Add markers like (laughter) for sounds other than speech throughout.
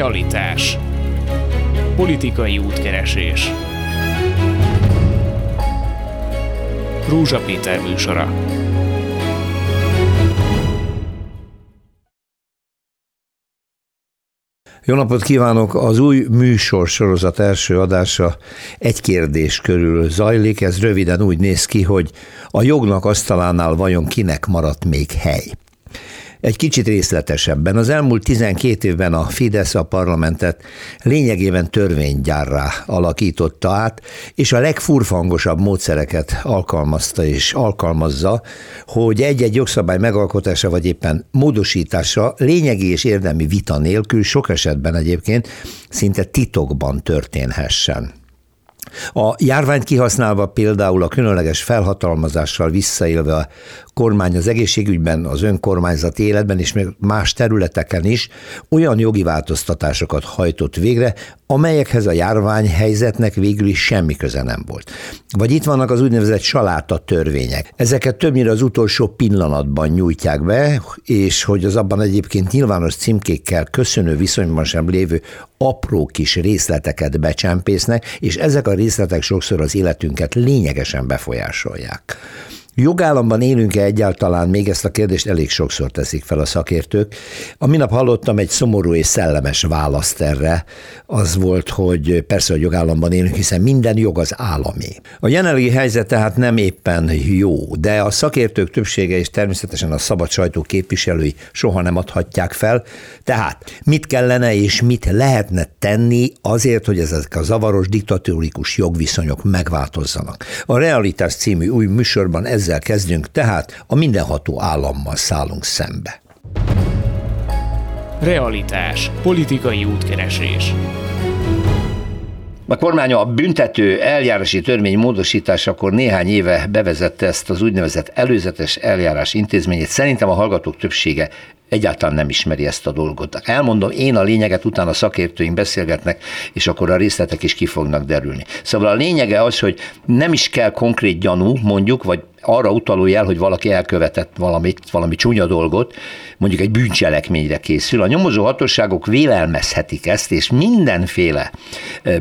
Realitás Politikai útkeresés Rúzsa Péter műsora Jó napot kívánok! Az új műsor sorozat első adása egy kérdés körül zajlik. Ez röviden úgy néz ki, hogy a jognak asztalánál vajon kinek maradt még hely. Egy kicsit részletesebben. Az elmúlt 12 évben a Fidesz a parlamentet lényegében törvénygyárrá alakította át, és a legfurfangosabb módszereket alkalmazta és alkalmazza, hogy egy-egy jogszabály megalkotása vagy éppen módosítása lényegi és érdemi vita nélkül sok esetben egyébként szinte titokban történhessen. A járványt kihasználva például a különleges felhatalmazással visszaélve a kormány az egészségügyben, az önkormányzati életben és még más területeken is olyan jogi változtatásokat hajtott végre, amelyekhez a járványhelyzetnek végül is semmi köze nem volt. Vagy itt vannak az úgynevezett saláta törvények. Ezeket többnyire az utolsó pillanatban nyújtják be, és hogy az abban egyébként nyilvános címkékkel köszönő viszonyban sem lévő apró kis részleteket becsempésznek, és ezek a részletek sokszor az életünket lényegesen befolyásolják. Jogállamban élünk-e egyáltalán? Még ezt a kérdést elég sokszor teszik fel a szakértők. A minap hallottam egy szomorú és szellemes választ erre. Az volt, hogy persze, hogy jogállamban élünk, hiszen minden jog az állami. A jelenlegi helyzet tehát nem éppen jó, de a szakértők többsége és természetesen a szabad sajtó képviselői soha nem adhatják fel. Tehát mit kellene és mit lehetne tenni azért, hogy ezek a zavaros diktatórikus jogviszonyok megváltozzanak. A Realitás című új műsorban ezzel ezzel kezdjünk, tehát a mindenható állammal szállunk szembe. Realitás. Politikai útkeresés. A kormány a büntető eljárási törvény módosításakor néhány éve bevezette ezt az úgynevezett előzetes eljárás intézményét. Szerintem a hallgatók többsége egyáltalán nem ismeri ezt a dolgot. Elmondom, én a lényeget utána szakértőink beszélgetnek, és akkor a részletek is ki fognak derülni. Szóval a lényege az, hogy nem is kell konkrét gyanú, mondjuk, vagy arra utaló jel, hogy valaki elkövetett valamit, valami csúnya dolgot, mondjuk egy bűncselekményre készül. A nyomozó hatóságok vélelmezhetik ezt, és mindenféle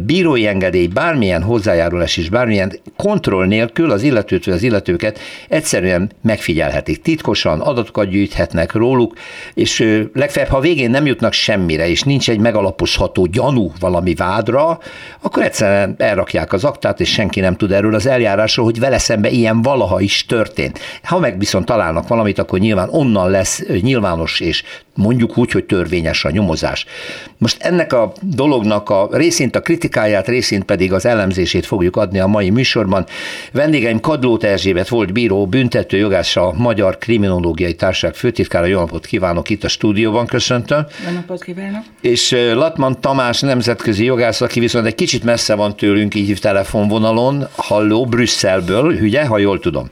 bírói engedély, bármilyen hozzájárulás és bármilyen kontroll nélkül az illetőt vagy az illetőket egyszerűen megfigyelhetik. Titkosan adatokat gyűjthetnek róluk, és legfeljebb, ha végén nem jutnak semmire, és nincs egy megalapozható gyanú valami vádra, akkor egyszerűen elrakják az aktát, és senki nem tud erről az eljárásról, hogy vele szembe ilyen valaha is történt. Ha meg viszont találnak valamit, akkor nyilván onnan lesz nyilvános és mondjuk úgy, hogy törvényes a nyomozás. Most ennek a dolognak a részint a kritikáját, részint pedig az elemzését fogjuk adni a mai műsorban. Vendégeim Kadlót Erzsébet volt bíró, büntető jogász, a Magyar Kriminológiai Társaság főtitkára. Jó napot kívánok itt a stúdióban, köszöntöm. Jó napot kívánok. És Latman Tamás nemzetközi jogász, aki viszont egy kicsit messze van tőlünk, így telefonvonalon, halló, Brüsszelből, ugye, ha jól tudom.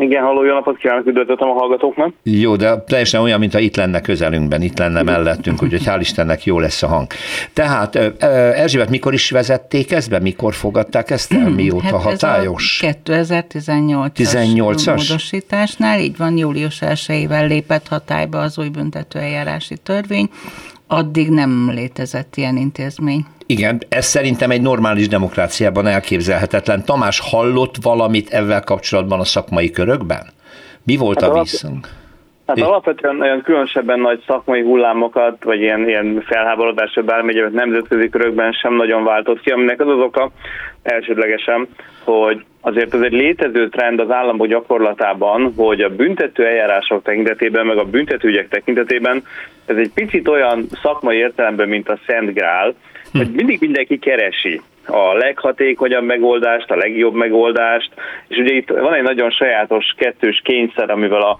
Igen, halló, jó napot kívánok, üdvözletem a hallgatóknak. Jó, de teljesen olyan, mintha itt lenne közelünkben, itt lenne mellettünk, úgyhogy hál' Istennek jó lesz a hang. Tehát Erzsébet, mikor is vezették ezt be, mikor fogadták ezt el, mióta hát hatályos? 2018-as 18 módosításnál, így van, július 1-ével lépett hatályba az új büntetőeljárási törvény, addig nem létezett ilyen intézmény. Igen, ez szerintem egy normális demokráciában elképzelhetetlen. Tamás hallott valamit ezzel kapcsolatban a szakmai körökben? Mi volt hát a visszhang? Hát alapvetően olyan különösebben nagy szakmai hullámokat, vagy ilyen, ilyen felháborodásra bármi nemzetközi körökben sem nagyon váltott ki, aminek az az oka elsődlegesen, hogy azért ez egy létező trend az államok gyakorlatában, hogy a büntető eljárások tekintetében, meg a büntetőügyek tekintetében ez egy picit olyan szakmai értelemben, mint a Szent Grál, hm. hogy mindig mindenki keresi a leghatékonyabb megoldást, a legjobb megoldást, és ugye itt van egy nagyon sajátos kettős kényszer, amivel a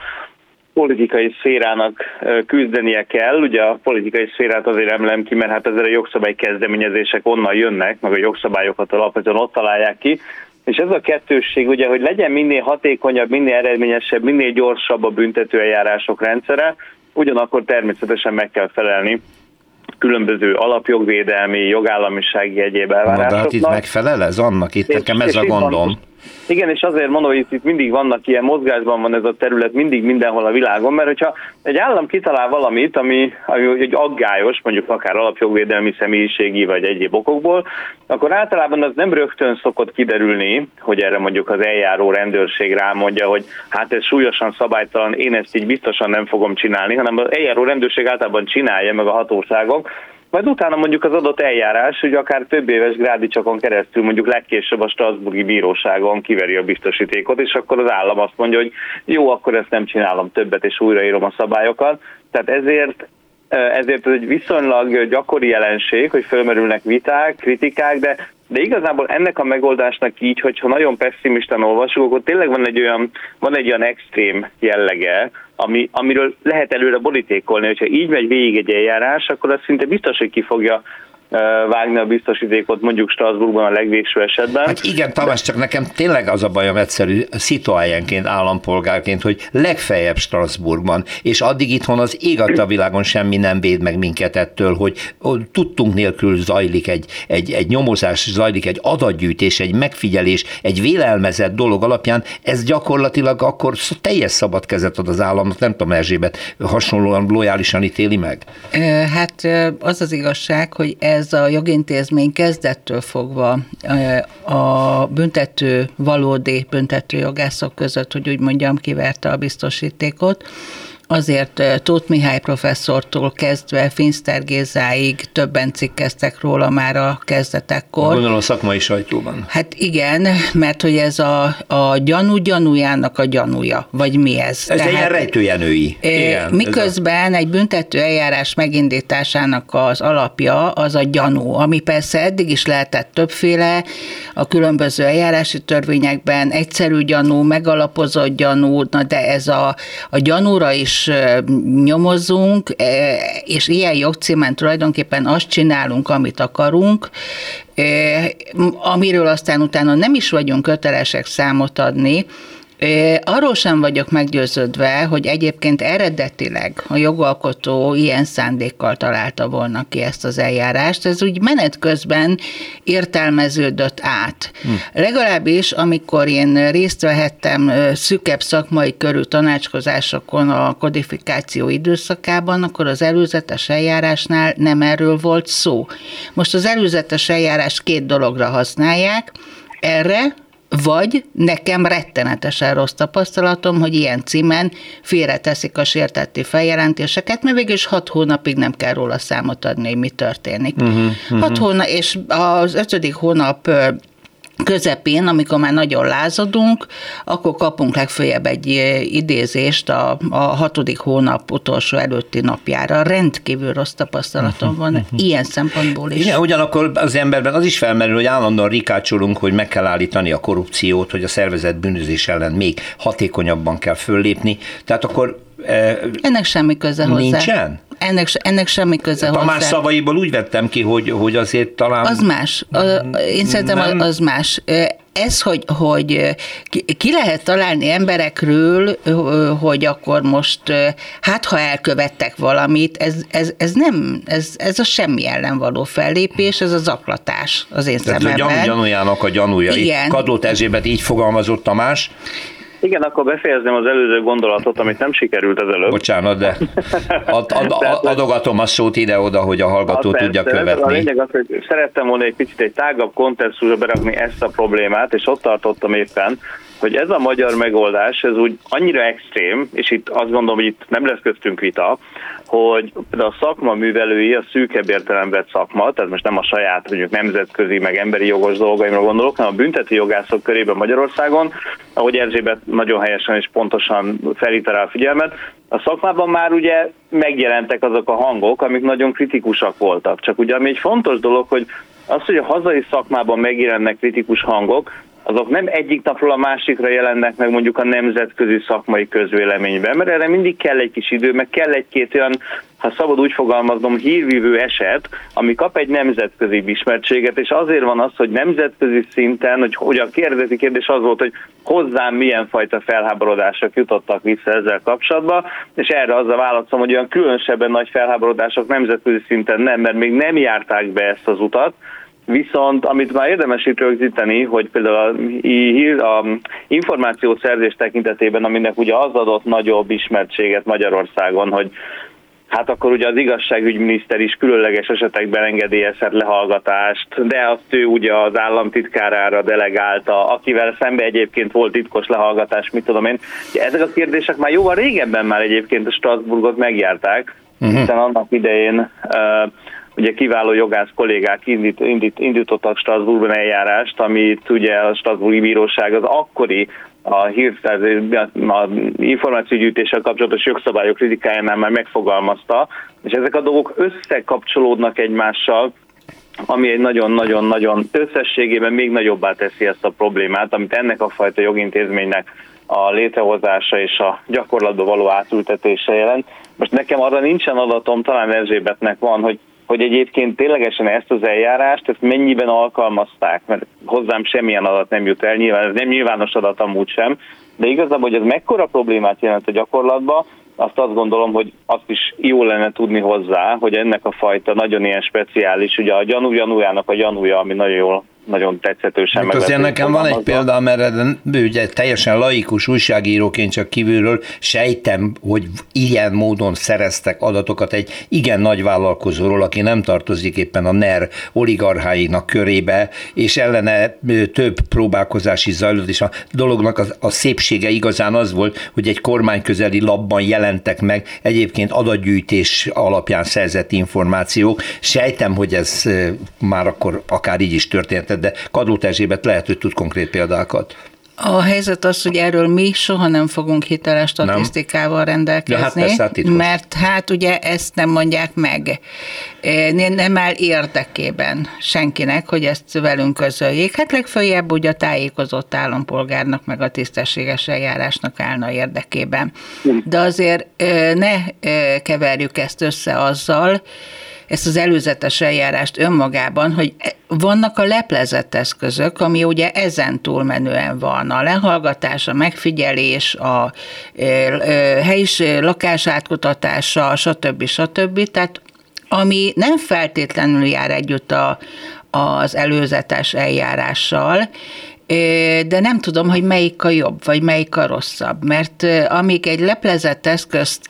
politikai szférának küzdenie kell. Ugye a politikai szférát azért emlem ki, mert hát ezzel a jogszabály kezdeményezések onnan jönnek, meg a jogszabályokat alapvetően ott találják ki. És ez a kettősség, ugye, hogy legyen minél hatékonyabb, minél eredményesebb, minél gyorsabb a büntetőeljárások rendszere, ugyanakkor természetesen meg kell felelni különböző alapjogvédelmi, jogállamisági egyéb elvárásoknak. De hát itt megfelel ez annak? Itt nekem ez a gondom. Igen, és azért mondom, hogy itt mindig vannak ilyen mozgásban van ez a terület, mindig mindenhol a világon, mert hogyha egy állam kitalál valamit, ami, ami egy aggályos, mondjuk akár alapjogvédelmi személyiségi vagy egyéb okokból, akkor általában az nem rögtön szokott kiderülni, hogy erre mondjuk az eljáró rendőrség rámondja, hogy hát ez súlyosan szabálytalan, én ezt így biztosan nem fogom csinálni, hanem az eljáró rendőrség általában csinálja meg a hatóságok, majd utána mondjuk az adott eljárás, hogy akár több éves grádicsakon keresztül mondjuk legkésőbb a Strasburgi Bíróságon kiveri a biztosítékot, és akkor az állam azt mondja, hogy jó, akkor ezt nem csinálom többet, és újraírom a szabályokat. Tehát ezért ezért ez egy viszonylag gyakori jelenség, hogy fölmerülnek viták, kritikák, de de igazából ennek a megoldásnak így, hogyha nagyon pessimisten olvasunk, akkor tényleg van egy olyan, van egy olyan extrém jellege, ami, amiről lehet előre borítékolni, hogyha így megy végig egy eljárás, akkor az szinte biztos, hogy ki fogja vágni a biztosítékot mondjuk Strasbourgban a legvégső esetben. Hát igen, Tamás, csak nekem tényleg az a bajom egyszerű szituájenként, állampolgárként, hogy legfeljebb Strasbourgban, és addig itthon az ég a világon semmi nem véd meg minket ettől, hogy tudtunk nélkül zajlik egy, egy, egy nyomozás, zajlik egy adatgyűjtés, egy megfigyelés, egy vélelmezett dolog alapján, ez gyakorlatilag akkor teljes szabad kezet ad az államnak, nem tudom, Erzsébet hasonlóan lojálisan ítéli meg? Hát az az igazság, hogy ez ez a jogintézmény kezdettől fogva a büntető, valódi büntető jogászok között, hogy úgy mondjam, kiverte a biztosítékot, azért Tóth Mihály professzortól kezdve Finszter Gézáig többen cikkeztek róla már a kezdetekkor. Gondolom a szakmai sajtóban. Hát igen, mert hogy ez a, a gyanú gyanújának a gyanúja, vagy mi ez? Ez Tehát, egy ilyen rejtőjenői. Igen, miközben a... egy büntető eljárás megindításának az alapja az a gyanú, ami persze eddig is lehetett többféle a különböző eljárási törvényekben, egyszerű gyanú, megalapozott gyanú, na de ez a, a gyanúra is is nyomozunk, és ilyen jogcímen tulajdonképpen azt csinálunk, amit akarunk, amiről aztán utána nem is vagyunk kötelesek számot adni, Arról sem vagyok meggyőződve, hogy egyébként eredetileg a jogalkotó ilyen szándékkal találta volna ki ezt az eljárást. Ez úgy menet közben értelmeződött át. Hm. Legalábbis, amikor én részt vehettem szükebb szakmai körű tanácskozásokon a kodifikáció időszakában, akkor az előzetes eljárásnál nem erről volt szó. Most az előzetes eljárás két dologra használják, erre, vagy nekem rettenetesen rossz tapasztalatom, hogy ilyen címen félreteszik a sértetti feljelentéseket, mert végül is hat hónapig nem kell róla számot adni, hogy mi történik. Uh-huh, uh-huh. Hat hónap, és az ötödik hónap közepén, amikor már nagyon lázadunk, akkor kapunk legfeljebb egy idézést a, a hatodik hónap utolsó előtti napjára. Rendkívül rossz tapasztalatom van uh-huh. ilyen szempontból is. Igen, ugyanakkor az emberben az is felmerül, hogy állandóan rikácsolunk, hogy meg kell állítani a korrupciót, hogy a szervezet bűnözés ellen még hatékonyabban kell föllépni. Tehát akkor ennek semmi köze hozzá. Nincsen? Ennek, ennek semmi köze hozzá. Tamás szavaiból úgy vettem ki, hogy, hogy azért talán... Az más. Én szerintem nem. az más ez, hogy, hogy ki lehet találni emberekről, hogy akkor most, hát ha elkövettek valamit, ez, ez, ez nem, ez, ez a semmi ellen való fellépés, ez a zaklatás az én Tehát szememben. Tehát a gyanú, gyanújának a gyanúja. Igen. Kadlót Erzsébet így fogalmazott Tamás. Igen, akkor befejezném az előző gondolatot, amit nem sikerült az előbb. Bocsánat, de ad, ad, (laughs) ad, adogatom a szót ide-oda, hogy a hallgató hát tudja persze, követni. A lényeg az, hogy szerettem volna egy picit egy tágabb kontextusra berakni ezt a problémát, és ott tartottam éppen, hogy ez a magyar megoldás, ez úgy annyira extrém, és itt azt gondolom, hogy itt nem lesz köztünk vita, hogy a szakma művelői, a szűkebb értelemben szakma, tehát most nem a saját mondjuk nemzetközi, meg emberi jogos dolgaimra gondolok, hanem a bünteti jogászok körében Magyarországon, ahogy Erzsébet nagyon helyesen és pontosan felhívta rá a figyelmet, a szakmában már ugye megjelentek azok a hangok, amik nagyon kritikusak voltak. Csak ugye ami egy fontos dolog, hogy az, hogy a hazai szakmában megjelennek kritikus hangok, azok nem egyik napról a másikra jelennek meg mondjuk a nemzetközi szakmai közvéleményben, mert erre mindig kell egy kis idő, meg kell egy-két olyan, ha szabad úgy fogalmaznom, hírvívő eset, ami kap egy nemzetközi ismertséget, és azért van az, hogy nemzetközi szinten, hogy, hogy a kérdezi kérdés az volt, hogy hozzám milyen fajta felháborodások jutottak vissza ezzel kapcsolatban, és erre az a válaszom, hogy olyan különösebben nagy felháborodások nemzetközi szinten nem, mert még nem járták be ezt az utat, Viszont amit már érdemes itt rögzíteni, hogy például a, hír, a információszerzés tekintetében, aminek ugye az adott nagyobb ismertséget Magyarországon, hogy Hát akkor ugye az igazságügyminiszter is különleges esetekben engedélyezhet lehallgatást, de azt ő ugye az államtitkárára delegálta, akivel szembe egyébként volt titkos lehallgatás, mit tudom én. Ezek a kérdések már jóval régebben már egyébként a Strasbourgot megjárták, uh-huh. hiszen annak idején uh, ugye kiváló jogász kollégák indít, indít, indítottak Strasbourgban eljárást, amit ugye a Strasbourgi Bíróság az akkori a hírszerzés, a információgyűjtéssel kapcsolatos jogszabályok kritikájánál már megfogalmazta, és ezek a dolgok összekapcsolódnak egymással, ami egy nagyon-nagyon-nagyon összességében még nagyobbá teszi ezt a problémát, amit ennek a fajta jogintézménynek a létrehozása és a gyakorlatba való átültetése jelent. Most nekem arra nincsen adatom, talán Erzsébetnek van, hogy hogy egyébként ténylegesen ezt az eljárást, ezt mennyiben alkalmazták, mert hozzám semmilyen adat nem jut el, nyilván ez nem nyilvános adat amúgy sem, de igazából, hogy ez mekkora problémát jelent a gyakorlatban, azt azt gondolom, hogy azt is jó lenne tudni hozzá, hogy ennek a fajta nagyon ilyen speciális, ugye a gyanú gyanújának a gyanúja, ami nagyon jól nagyon tetszetősen meg. Azért nekem van egy példa, mert ugye teljesen laikus újságíróként csak kívülről sejtem, hogy ilyen módon szereztek adatokat egy igen nagy vállalkozóról, aki nem tartozik éppen a NER oligarcháinak körébe, és ellene több próbálkozás is zajlott, és a dolognak a, a szépsége igazán az volt, hogy egy kormányközeli labban jelentek meg egyébként adatgyűjtés alapján szerzett információk. Sejtem, hogy ez már akkor akár így is történt, de Kadlót Erzsébet lehet, hogy tud konkrét példákat. A helyzet az, hogy erről mi soha nem fogunk hiteles statisztikával nem. rendelkezni, ja, hát persze, hát mert hát ugye ezt nem mondják meg. Nem áll érdekében senkinek, hogy ezt velünk közöljék. Hát legfőjebb ugye a tájékozott állampolgárnak, meg a tisztességes eljárásnak állna érdekében. De azért ne keverjük ezt össze azzal, ezt az előzetes eljárást önmagában, hogy vannak a leplezett eszközök, ami ugye ezen túlmenően van. A lehallgatás, a megfigyelés, a helyis lakás átkutatása, stb. stb. Tehát ami nem feltétlenül jár együtt a, az előzetes eljárással, de nem tudom, hogy melyik a jobb, vagy melyik a rosszabb, mert amíg egy leplezett eszközt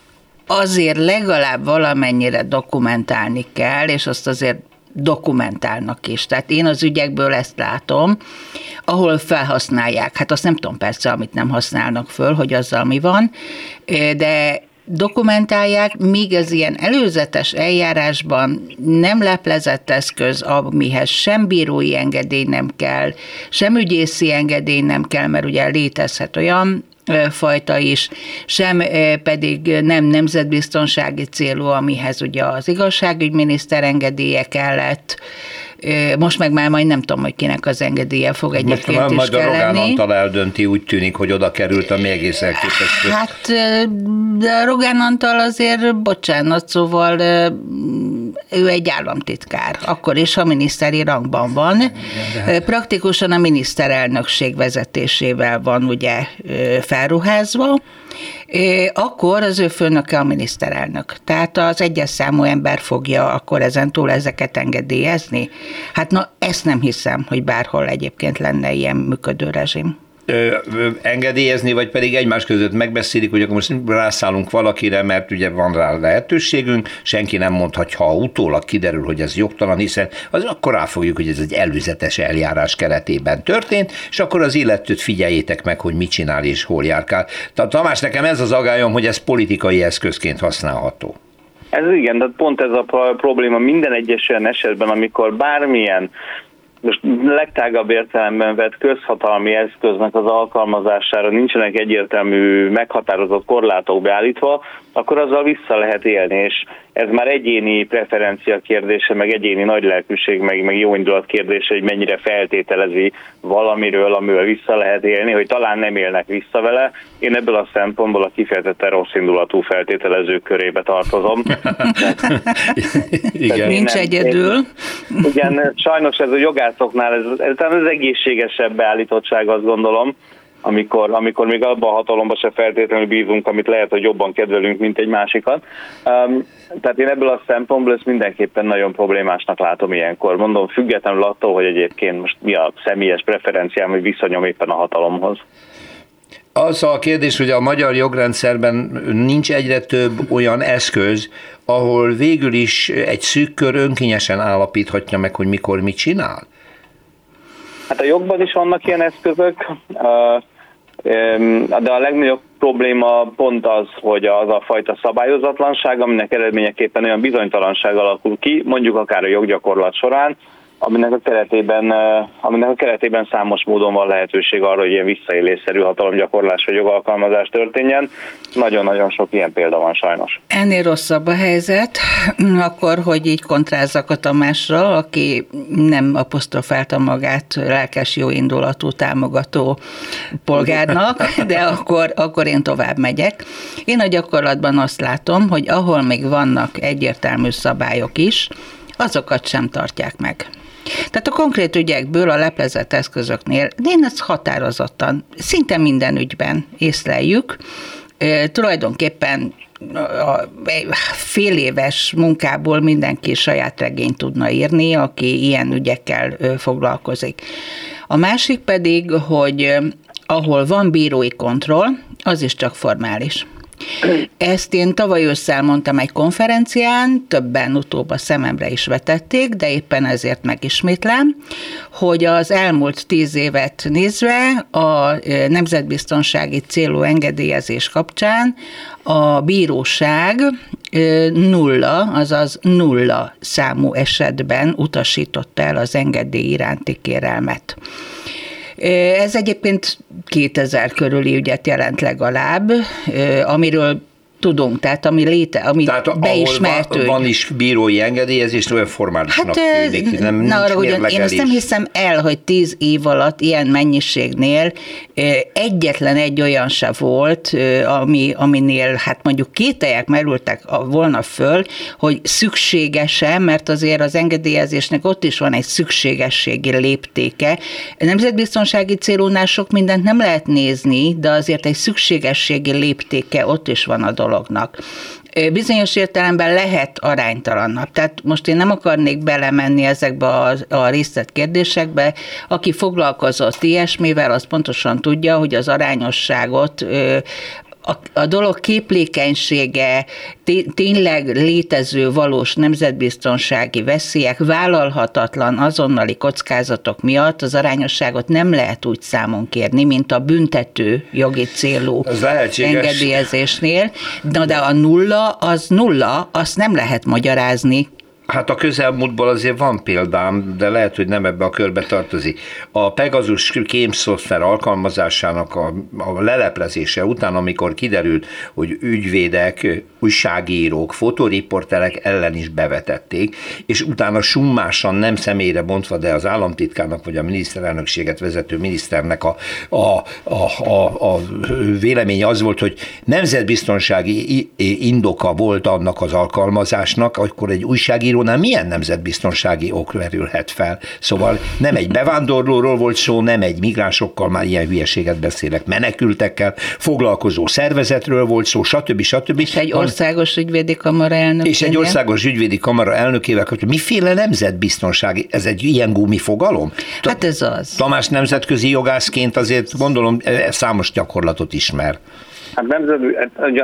azért legalább valamennyire dokumentálni kell, és azt azért dokumentálnak is. Tehát én az ügyekből ezt látom, ahol felhasználják, hát azt nem tudom persze, amit nem használnak föl, hogy azzal mi van, de dokumentálják, míg az ilyen előzetes eljárásban nem leplezett eszköz, amihez sem bírói engedély nem kell, sem ügyészi engedély nem kell, mert ugye létezhet olyan fajta is, sem pedig nem nemzetbiztonsági célú, amihez ugye az igazságügyminiszter engedélye kellett, most meg már majd nem tudom, hogy kinek az engedélye fog egyébként most is majd a Rogán Antal eldönti, úgy tűnik, hogy oda került, ami egész elképesztő. Hát, de a Rogán Antal azért, bocsánat, szóval ő egy államtitkár, akkor is, ha miniszteri rangban van. Hát- Praktikusan a miniszterelnökség vezetésével van ugye felruházva, akkor az ő főnöke a miniszterelnök. Tehát az egyes számú ember fogja akkor ezentúl ezeket engedélyezni. Hát na, ezt nem hiszem, hogy bárhol egyébként lenne ilyen működő rezsim engedélyezni, vagy pedig egymás között megbeszélik, hogy akkor most rászállunk valakire, mert ugye van rá lehetőségünk, senki nem mondhat, ha utólag kiderül, hogy ez jogtalan, hiszen az akkor ráfogjuk, hogy ez egy előzetes eljárás keretében történt, és akkor az illetőt figyeljétek meg, hogy mit csinál és hol járkál. Tamás, nekem ez az agályom, hogy ez politikai eszközként használható. Ez igen, de pont ez a probléma minden egyes olyan esetben, amikor bármilyen most legtágabb értelemben vett közhatalmi eszköznek az alkalmazására nincsenek egyértelmű meghatározott korlátok beállítva, akkor azzal vissza lehet élni, és ez már egyéni preferencia kérdése, meg egyéni nagy lelkűség, meg, meg jó indulat kérdése, hogy mennyire feltételezi valamiről, amivel vissza lehet élni, hogy talán nem élnek vissza vele. Én ebből a szempontból a kifejezetten rossz indulatú feltételezők körébe tartozom. (laughs) igen. Nincs nem, egyedül. Igen, sajnos ez a jogászoknál ez, ez, ez az egészségesebb beállítottság, azt gondolom, amikor, amikor még abban a hatalomban se feltétlenül bízunk, amit lehet, hogy jobban kedvelünk, mint egy másikat. Um, tehát én ebből a szempontból ezt mindenképpen nagyon problémásnak látom ilyenkor. Mondom, függetlenül attól, hogy egyébként most mi a személyes preferenciám, vagy viszonyom éppen a hatalomhoz. Az a kérdés, hogy a magyar jogrendszerben nincs egyre több olyan eszköz, ahol végül is egy szűk kör önkényesen állapíthatja meg, hogy mikor mit csinál? Hát a jogban is vannak ilyen eszközök, de a legnagyobb probléma pont az, hogy az a fajta szabályozatlanság, aminek eredményeképpen olyan bizonytalanság alakul ki, mondjuk akár a joggyakorlat során, aminek a keretében, aminek a keretében számos módon van lehetőség arra, hogy ilyen visszaélésszerű hatalomgyakorlás vagy jogalkalmazás történjen. Nagyon-nagyon sok ilyen példa van sajnos. Ennél rosszabb a helyzet, (clears throat) akkor, hogy így kontrázzak a Tamásra, aki nem apostrofálta magát lelkes jóindulatú támogató polgárnak, (laughs) de akkor, akkor én tovább megyek. Én a gyakorlatban azt látom, hogy ahol még vannak egyértelmű szabályok is, azokat sem tartják meg. Tehát a konkrét ügyekből, a leplezett eszközöknél én ezt határozottan, szinte minden ügyben észleljük, tulajdonképpen a fél éves munkából mindenki saját regényt tudna írni, aki ilyen ügyekkel foglalkozik. A másik pedig, hogy ahol van bírói kontroll, az is csak formális. Ezt én tavaly ősszel mondtam egy konferencián, többen utóbb a szememre is vetették, de éppen ezért megismétlem, hogy az elmúlt tíz évet nézve a nemzetbiztonsági célú engedélyezés kapcsán a bíróság nulla, azaz nulla számú esetben utasította el az engedély iránti kérelmet. Ez egyébként 2000 körüli ügyet jelent legalább, amiről tudunk, tehát ami léte, ami tehát beismertő. Van, van is bírói engedélyezés, olyan formálisnak hát, tűnik. Nem, na, arra, ugyan, én azt nem hiszem el, hogy tíz év alatt ilyen mennyiségnél egyetlen egy olyan se volt, ami, aminél hát mondjuk kételyek merültek volna föl, hogy szükséges-e, mert azért az engedélyezésnek ott is van egy szükségességi léptéke. Nemzetbiztonsági célúnál sok mindent nem lehet nézni, de azért egy szükségességi léptéke ott is van a dolog dolognak bizonyos értelemben lehet aránytalannak. Tehát most én nem akarnék belemenni ezekbe a, a részletkérdésekbe. Aki foglalkozott ilyesmivel, az pontosan tudja, hogy az arányosságot a, a dolog képlékenysége, tényleg létező valós nemzetbiztonsági veszélyek, vállalhatatlan azonnali kockázatok miatt az arányosságot nem lehet úgy számon kérni, mint a büntető jogi célú engedélyezésnél. Na de a nulla az nulla, azt nem lehet magyarázni Hát a közelmúltból azért van példám, de lehet, hogy nem ebbe a körbe tartozik. A Pegasus kém szoftver alkalmazásának a, a leleplezése után, amikor kiderült, hogy ügyvédek, újságírók, fotoriporterek ellen is bevetették, és utána summásan nem személyre bontva, de az államtitkárnak vagy a miniszterelnökséget vezető miniszternek a, a, a, a, a véleménye az volt, hogy nemzetbiztonsági indoka volt annak az alkalmazásnak, akkor egy újságíró újságírónál milyen nemzetbiztonsági ok verülhet fel. Szóval nem egy bevándorlóról volt szó, nem egy migránsokkal, már ilyen hülyeséget beszélek, menekültekkel, foglalkozó szervezetről volt szó, stb. stb. És egy országos ügyvédi kamara elnökével. És egy országos ügyvédi kamara elnökével, hogy miféle nemzetbiztonsági, ez egy ilyen gumi fogalom? Hát ez az. Tamás nemzetközi jogászként azért gondolom e, számos gyakorlatot ismer. Hát nemzet, ugye,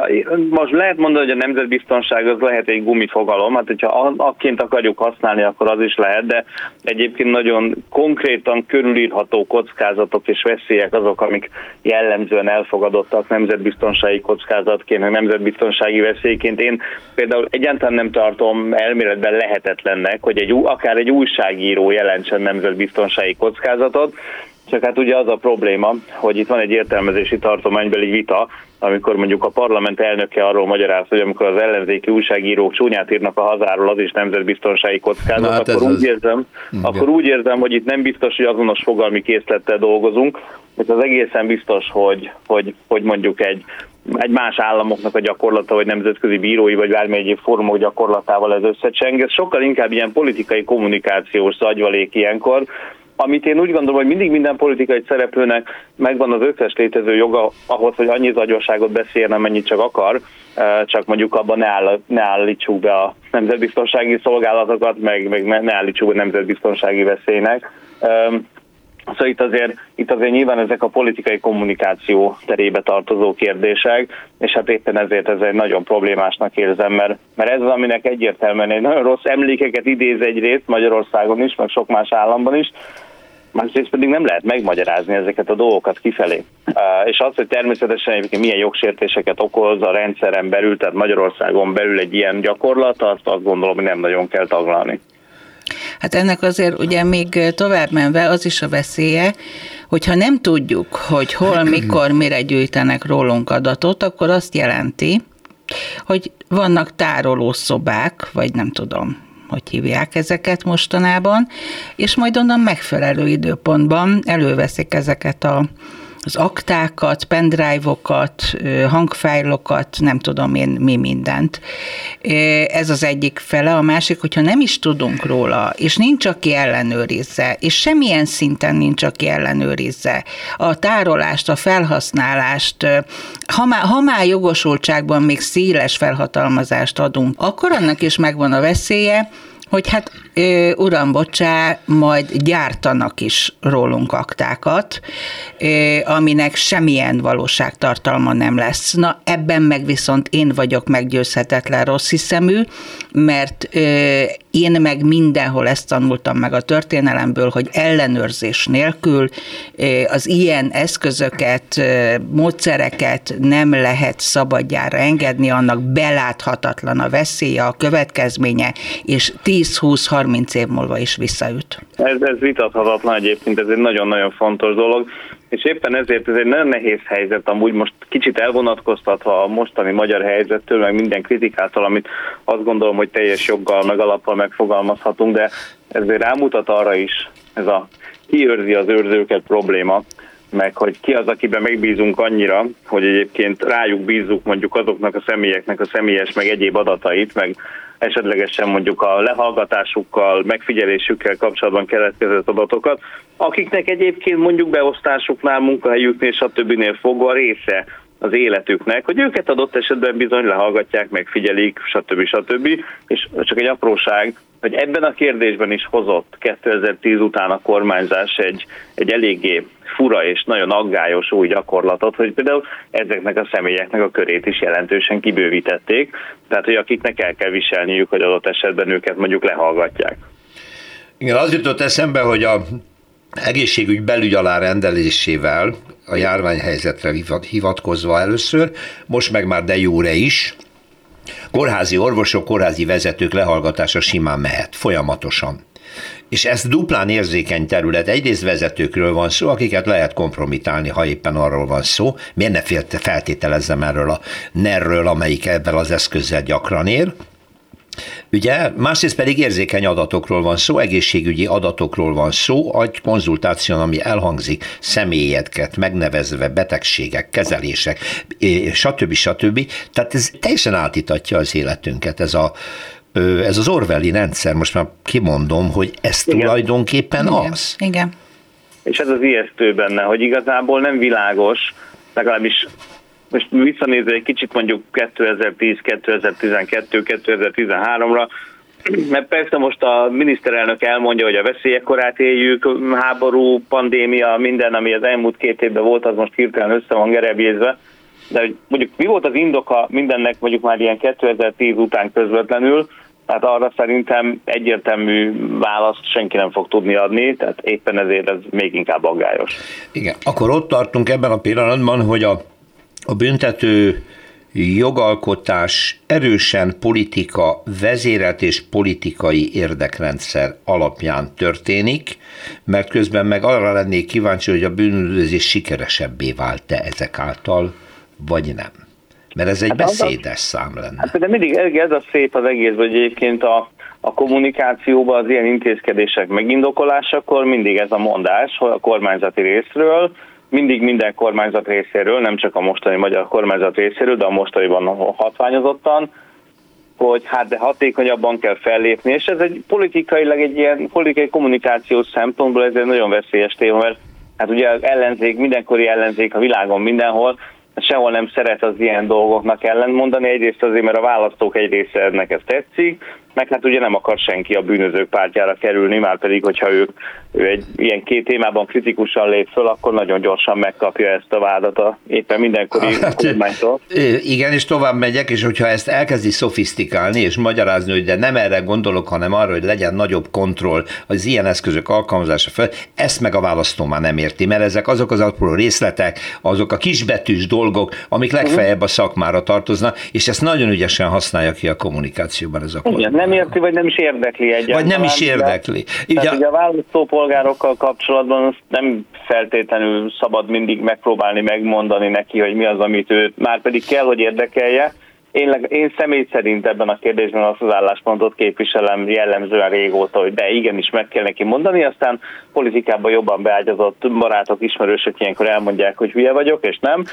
most lehet mondani, hogy a nemzetbiztonság az lehet egy gumifogalom, hát hogyha akként akarjuk használni, akkor az is lehet, de egyébként nagyon konkrétan körülírható kockázatok és veszélyek azok, amik jellemzően elfogadottak nemzetbiztonsági kockázatként, meg nemzetbiztonsági veszélyként. Én például egyáltalán nem tartom elméletben lehetetlennek, hogy egy, akár egy újságíró jelentsen nemzetbiztonsági kockázatot, csak hát ugye az a probléma, hogy itt van egy értelmezési tartománybeli vita, amikor mondjuk a parlament elnöke arról magyaráz, hogy amikor az ellenzéki újságírók csúnyát írnak a hazáról, az is nemzetbiztonsági kockázat, hát akkor, úgy érzem, akkor úgy érzem, hogy itt nem biztos, hogy azonos fogalmi készlettel dolgozunk, és az egészen biztos, hogy, hogy, hogy mondjuk egy, egy más államoknak a gyakorlata, vagy nemzetközi bírói, vagy bármely egyéb fórumok gyakorlatával ez összecseng. Ez sokkal inkább ilyen politikai kommunikációs zagyvalék ilyenkor, amit én úgy gondolom, hogy mindig minden politikai szereplőnek megvan az összes létező joga ahhoz, hogy annyi zagyosságot beszéljen, amennyit csak akar, csak mondjuk abban ne, áll, ne állítsuk be a nemzetbiztonsági szolgálatokat, meg, meg ne állítsuk be nemzetbiztonsági veszélynek. Szóval itt azért, itt azért nyilván ezek a politikai kommunikáció terébe tartozó kérdések, és hát éppen ezért ez egy nagyon problémásnak érzem, mert, mert ez az, aminek egyértelműen egy nagyon rossz emlékeket idéz egyrészt Magyarországon is, meg sok más államban is, másrészt pedig nem lehet megmagyarázni ezeket a dolgokat kifelé. És az, hogy természetesen egyébként milyen jogsértéseket okoz a rendszeren belül, tehát Magyarországon belül egy ilyen gyakorlat, azt, azt gondolom, hogy nem nagyon kell taglalni. Hát ennek azért ugye még tovább menve az is a veszélye, hogyha nem tudjuk, hogy hol, (clears throat) mikor, mire gyűjtenek rólunk adatot, akkor azt jelenti, hogy vannak tárolószobák, vagy nem tudom, hogy hívják ezeket mostanában, és majd onnan megfelelő időpontban előveszik ezeket a az aktákat, pendrive-okat, hangfájlokat, nem tudom én mi mindent. Ez az egyik fele. A másik, hogyha nem is tudunk róla, és nincs, aki ellenőrizze, és semmilyen szinten nincs, aki ellenőrizze a tárolást, a felhasználást, ha már, ha már jogosultságban még széles felhatalmazást adunk, akkor annak is megvan a veszélye, hogy hát uram, bocsá, majd gyártanak is rólunk aktákat, aminek semmilyen valóságtartalma nem lesz. Na, ebben meg viszont én vagyok meggyőzhetetlen rossz hiszemű, mert én meg mindenhol ezt tanultam meg a történelemből, hogy ellenőrzés nélkül az ilyen eszközöket, módszereket nem lehet szabadjára engedni, annak beláthatatlan a veszélye, a következménye, és 10-20-30 30 év múlva is visszaüt. Ez, ez vitathatatlan egyébként, ez egy nagyon-nagyon fontos dolog, és éppen ezért ez egy nagyon nehéz helyzet, amúgy most kicsit elvonatkoztatva a mostani magyar helyzettől, meg minden kritikától, amit azt gondolom, hogy teljes joggal, meg alappal megfogalmazhatunk, de ezért rámutat arra is ez a kiőrzi az őrzőket probléma, meg hogy ki az, akiben megbízunk annyira, hogy egyébként rájuk bízzuk mondjuk azoknak a személyeknek a személyes meg egyéb adatait, meg esetlegesen mondjuk a lehallgatásukkal, megfigyelésükkel kapcsolatban keletkezett adatokat, akiknek egyébként mondjuk beosztásuknál, munkahelyüknél, stb. fogva része az életüknek, hogy őket adott esetben bizony lehallgatják, megfigyelik, stb. stb. És csak egy apróság, hogy ebben a kérdésben is hozott 2010 után a kormányzás egy, egy eléggé fura és nagyon aggályos új gyakorlatot, hogy például ezeknek a személyeknek a körét is jelentősen kibővítették, tehát hogy akiknek el kell viselniük, hogy adott esetben őket mondjuk lehallgatják. Igen, az jutott eszembe, hogy a egészségügy belügy alá rendelésével a járványhelyzetre hivatkozva először, most meg már de jóre is, kórházi orvosok, kórházi vezetők lehallgatása simán mehet, folyamatosan. És ez duplán érzékeny terület. Egyrészt vezetőkről van szó, akiket lehet kompromitálni, ha éppen arról van szó. Miért ne feltételezzem erről a nerről, amelyik ebben az eszközzel gyakran ér. Ugye, másrészt pedig érzékeny adatokról van szó, egészségügyi adatokról van szó, egy konzultáción, ami elhangzik, személyeket megnevezve, betegségek, kezelések, stb. stb. Tehát ez teljesen átítatja az életünket, ez a ez az Orwelli rendszer, most már kimondom, hogy ez Igen. tulajdonképpen Igen. az. Igen. És ez az ijesztő benne, hogy igazából nem világos, legalábbis most visszanézve egy kicsit mondjuk 2010, 2012, 2013-ra, mert persze most a miniszterelnök elmondja, hogy a veszélyek korát éljük, háború, pandémia, minden, ami az elmúlt két évben volt, az most hirtelen össze van gerebjézve. De hogy mondjuk mi volt az indoka mindennek mondjuk már ilyen 2010 után közvetlenül, tehát arra szerintem egyértelmű választ senki nem fog tudni adni, tehát éppen ezért ez még inkább aggályos. Igen, akkor ott tartunk ebben a pillanatban, hogy a a büntető jogalkotás erősen politika vezérelt és politikai érdekrendszer alapján történik, mert közben meg arra lennék kíváncsi, hogy a bűnözés sikeresebbé vált-e ezek által, vagy nem. Mert ez egy hát beszédes szám lenne. Hát de mindig ez a szép az egész, hogy egyébként a, a kommunikációban az ilyen intézkedések megindokolásakor mindig ez a mondás, hogy a kormányzati részről, mindig minden kormányzat részéről, nem csak a mostani magyar kormányzat részéről, de a mostaniban hatványozottan, hogy hát de hatékonyabban kell fellépni, és ez egy politikailag egy ilyen politikai kommunikációs szempontból ez egy nagyon veszélyes téma, mert hát ugye az ellenzék, mindenkori ellenzék a világon mindenhol, sehol nem szeret az ilyen dolgoknak ellentmondani, egyrészt azért, mert a választók egy része ennek ez tetszik, meg hát ugye nem akar senki a bűnözők pártjára kerülni, már pedig, hogyha ők, ő egy ilyen két témában kritikusan lép föl, akkor nagyon gyorsan megkapja ezt a vádat a éppen mindenkori hát, kormánytól. Igen, és tovább megyek, és hogyha ezt elkezdi szofisztikálni, és magyarázni, hogy de nem erre gondolok, hanem arra, hogy legyen nagyobb kontroll az ilyen eszközök alkalmazása fel, ezt meg a választó már nem érti, mert ezek azok az apró részletek, azok a kisbetűs dolgok, amik legfeljebb a szakmára tartoznak, és ezt nagyon ügyesen használja ki a kommunikációban ez a kormány nem érti, vagy nem is érdekli egyáltalán. Vagy nem is érdekli. De, ugye, tehát ugye a választópolgárokkal kapcsolatban nem feltétlenül szabad mindig megpróbálni megmondani neki, hogy mi az, amit ő már pedig kell, hogy érdekelje, én, én személy szerint ebben a kérdésben azt az álláspontot képviselem jellemzően régóta, hogy de igenis meg kell neki mondani, aztán politikában jobban beágyazott barátok, ismerősök ilyenkor elmondják, hogy hülye vagyok, és nem.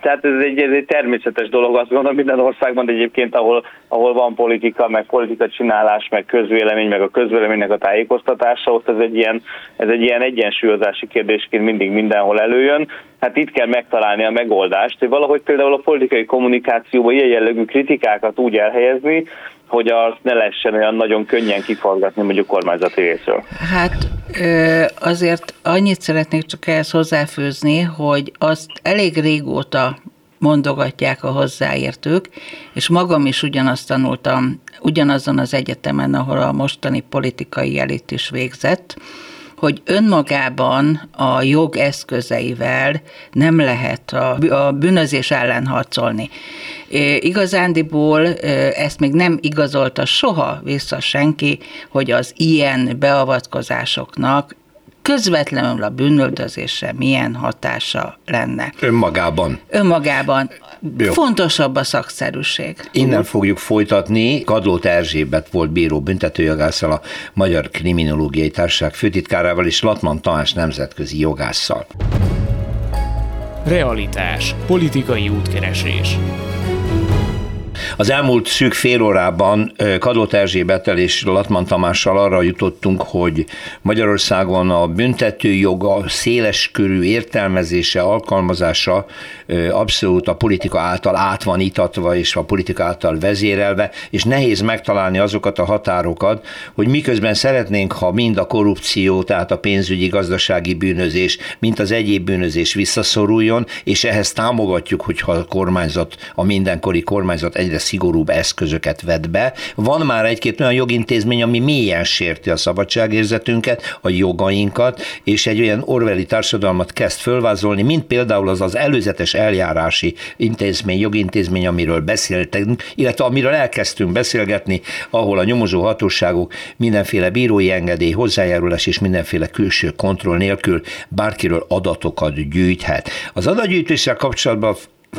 Tehát ez egy, ez egy természetes dolog, azt gondolom minden országban egyébként, ahol, ahol van politika, meg politika csinálás, meg közvélemény, meg a közvéleménynek a tájékoztatása, ott ez egy ilyen, ez egy ilyen egyensúlyozási kérdésként mindig mindenhol előjön hát itt kell megtalálni a megoldást, hogy valahogy például a politikai kommunikációban ilyen jellegű kritikákat úgy elhelyezni, hogy azt ne lehessen olyan nagyon könnyen kiforgatni mondjuk kormányzati részről. Hát azért annyit szeretnék csak ehhez hozzáfőzni, hogy azt elég régóta mondogatják a hozzáértők, és magam is ugyanazt tanultam ugyanazon az egyetemen, ahol a mostani politikai elit is végzett, hogy önmagában a jog eszközeivel nem lehet a, a bűnözés ellen harcolni. Igazándiból ezt még nem igazolta soha vissza senki, hogy az ilyen beavatkozásoknak közvetlenül a bűnöldözésre milyen hatása lenne. Önmagában. Önmagában. Jó. Fontosabb a szakszerűség. Innen fogjuk folytatni. Kadlót Erzsébet volt bíró büntetőjogásszal, a Magyar Kriminológiai Társaság főtitkárával és Latman Tamás nemzetközi jogásszal. Realitás. Politikai útkeresés. Az elmúlt szűk fél órában Kadót Erzsébettel és Latman Tamással arra jutottunk, hogy Magyarországon a büntető joga széles körű értelmezése, alkalmazása abszolút a politika által át van itatva, és a politika által vezérelve, és nehéz megtalálni azokat a határokat, hogy miközben szeretnénk, ha mind a korrupció, tehát a pénzügyi gazdasági bűnözés, mint az egyéb bűnözés visszaszoruljon, és ehhez támogatjuk, hogyha a kormányzat, a mindenkori kormányzat egyre szigorúbb eszközöket vet be. Van már egy-két olyan jogintézmény, ami mélyen sérti a szabadságérzetünket, a jogainkat, és egy olyan orveli társadalmat kezd fölvázolni, mint például az az előzetes eljárási intézmény, jogintézmény, amiről beszéltünk, illetve amiről elkezdtünk beszélgetni, ahol a nyomozó hatóságok mindenféle bírói engedély, hozzájárulás és mindenféle külső kontroll nélkül bárkiről adatokat gyűjthet. Az adatgyűjtéssel kapcsolatban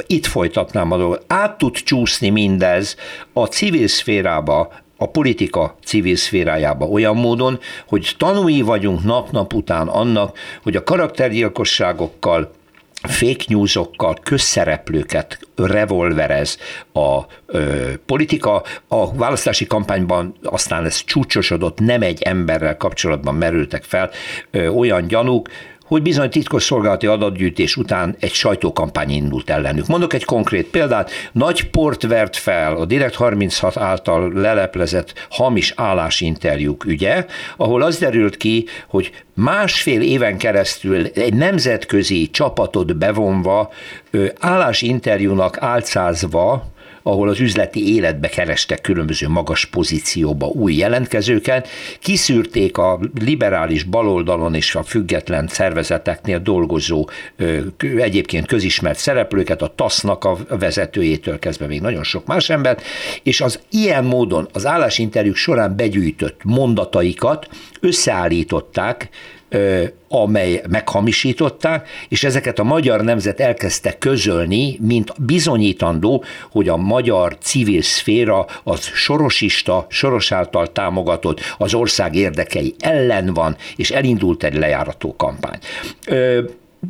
itt folytatnám a dolgot. Át tud csúszni mindez a civil szférába, a politika civil szférájába olyan módon, hogy tanúi vagyunk nap-nap után annak, hogy a karaktergyilkosságokkal, fake newsokkal közszereplőket revolverez a ö, politika. A választási kampányban aztán ez csúcsosodott, nem egy emberrel kapcsolatban merültek fel ö, olyan gyanúk, hogy bizony titkosszolgálati adatgyűjtés után egy sajtókampány indult ellenük. Mondok egy konkrét példát, nagy port vert fel a Direkt 36 által leleplezett hamis állásinterjúk ügye, ahol az derült ki, hogy másfél éven keresztül egy nemzetközi csapatot bevonva állásinterjúnak álcázva ahol az üzleti életbe kerestek különböző magas pozícióba új jelentkezőket, kiszűrték a liberális baloldalon és a független szervezeteknél dolgozó egyébként közismert szereplőket, a TASZ-nak a vezetőjétől kezdve még nagyon sok más embert, és az ilyen módon az állásinterjúk során begyűjtött mondataikat összeállították amely meghamisították, és ezeket a magyar nemzet elkezdte közölni, mint bizonyítandó, hogy a magyar civil szféra az sorosista, soros által támogatott, az ország érdekei ellen van, és elindult egy lejárató kampány.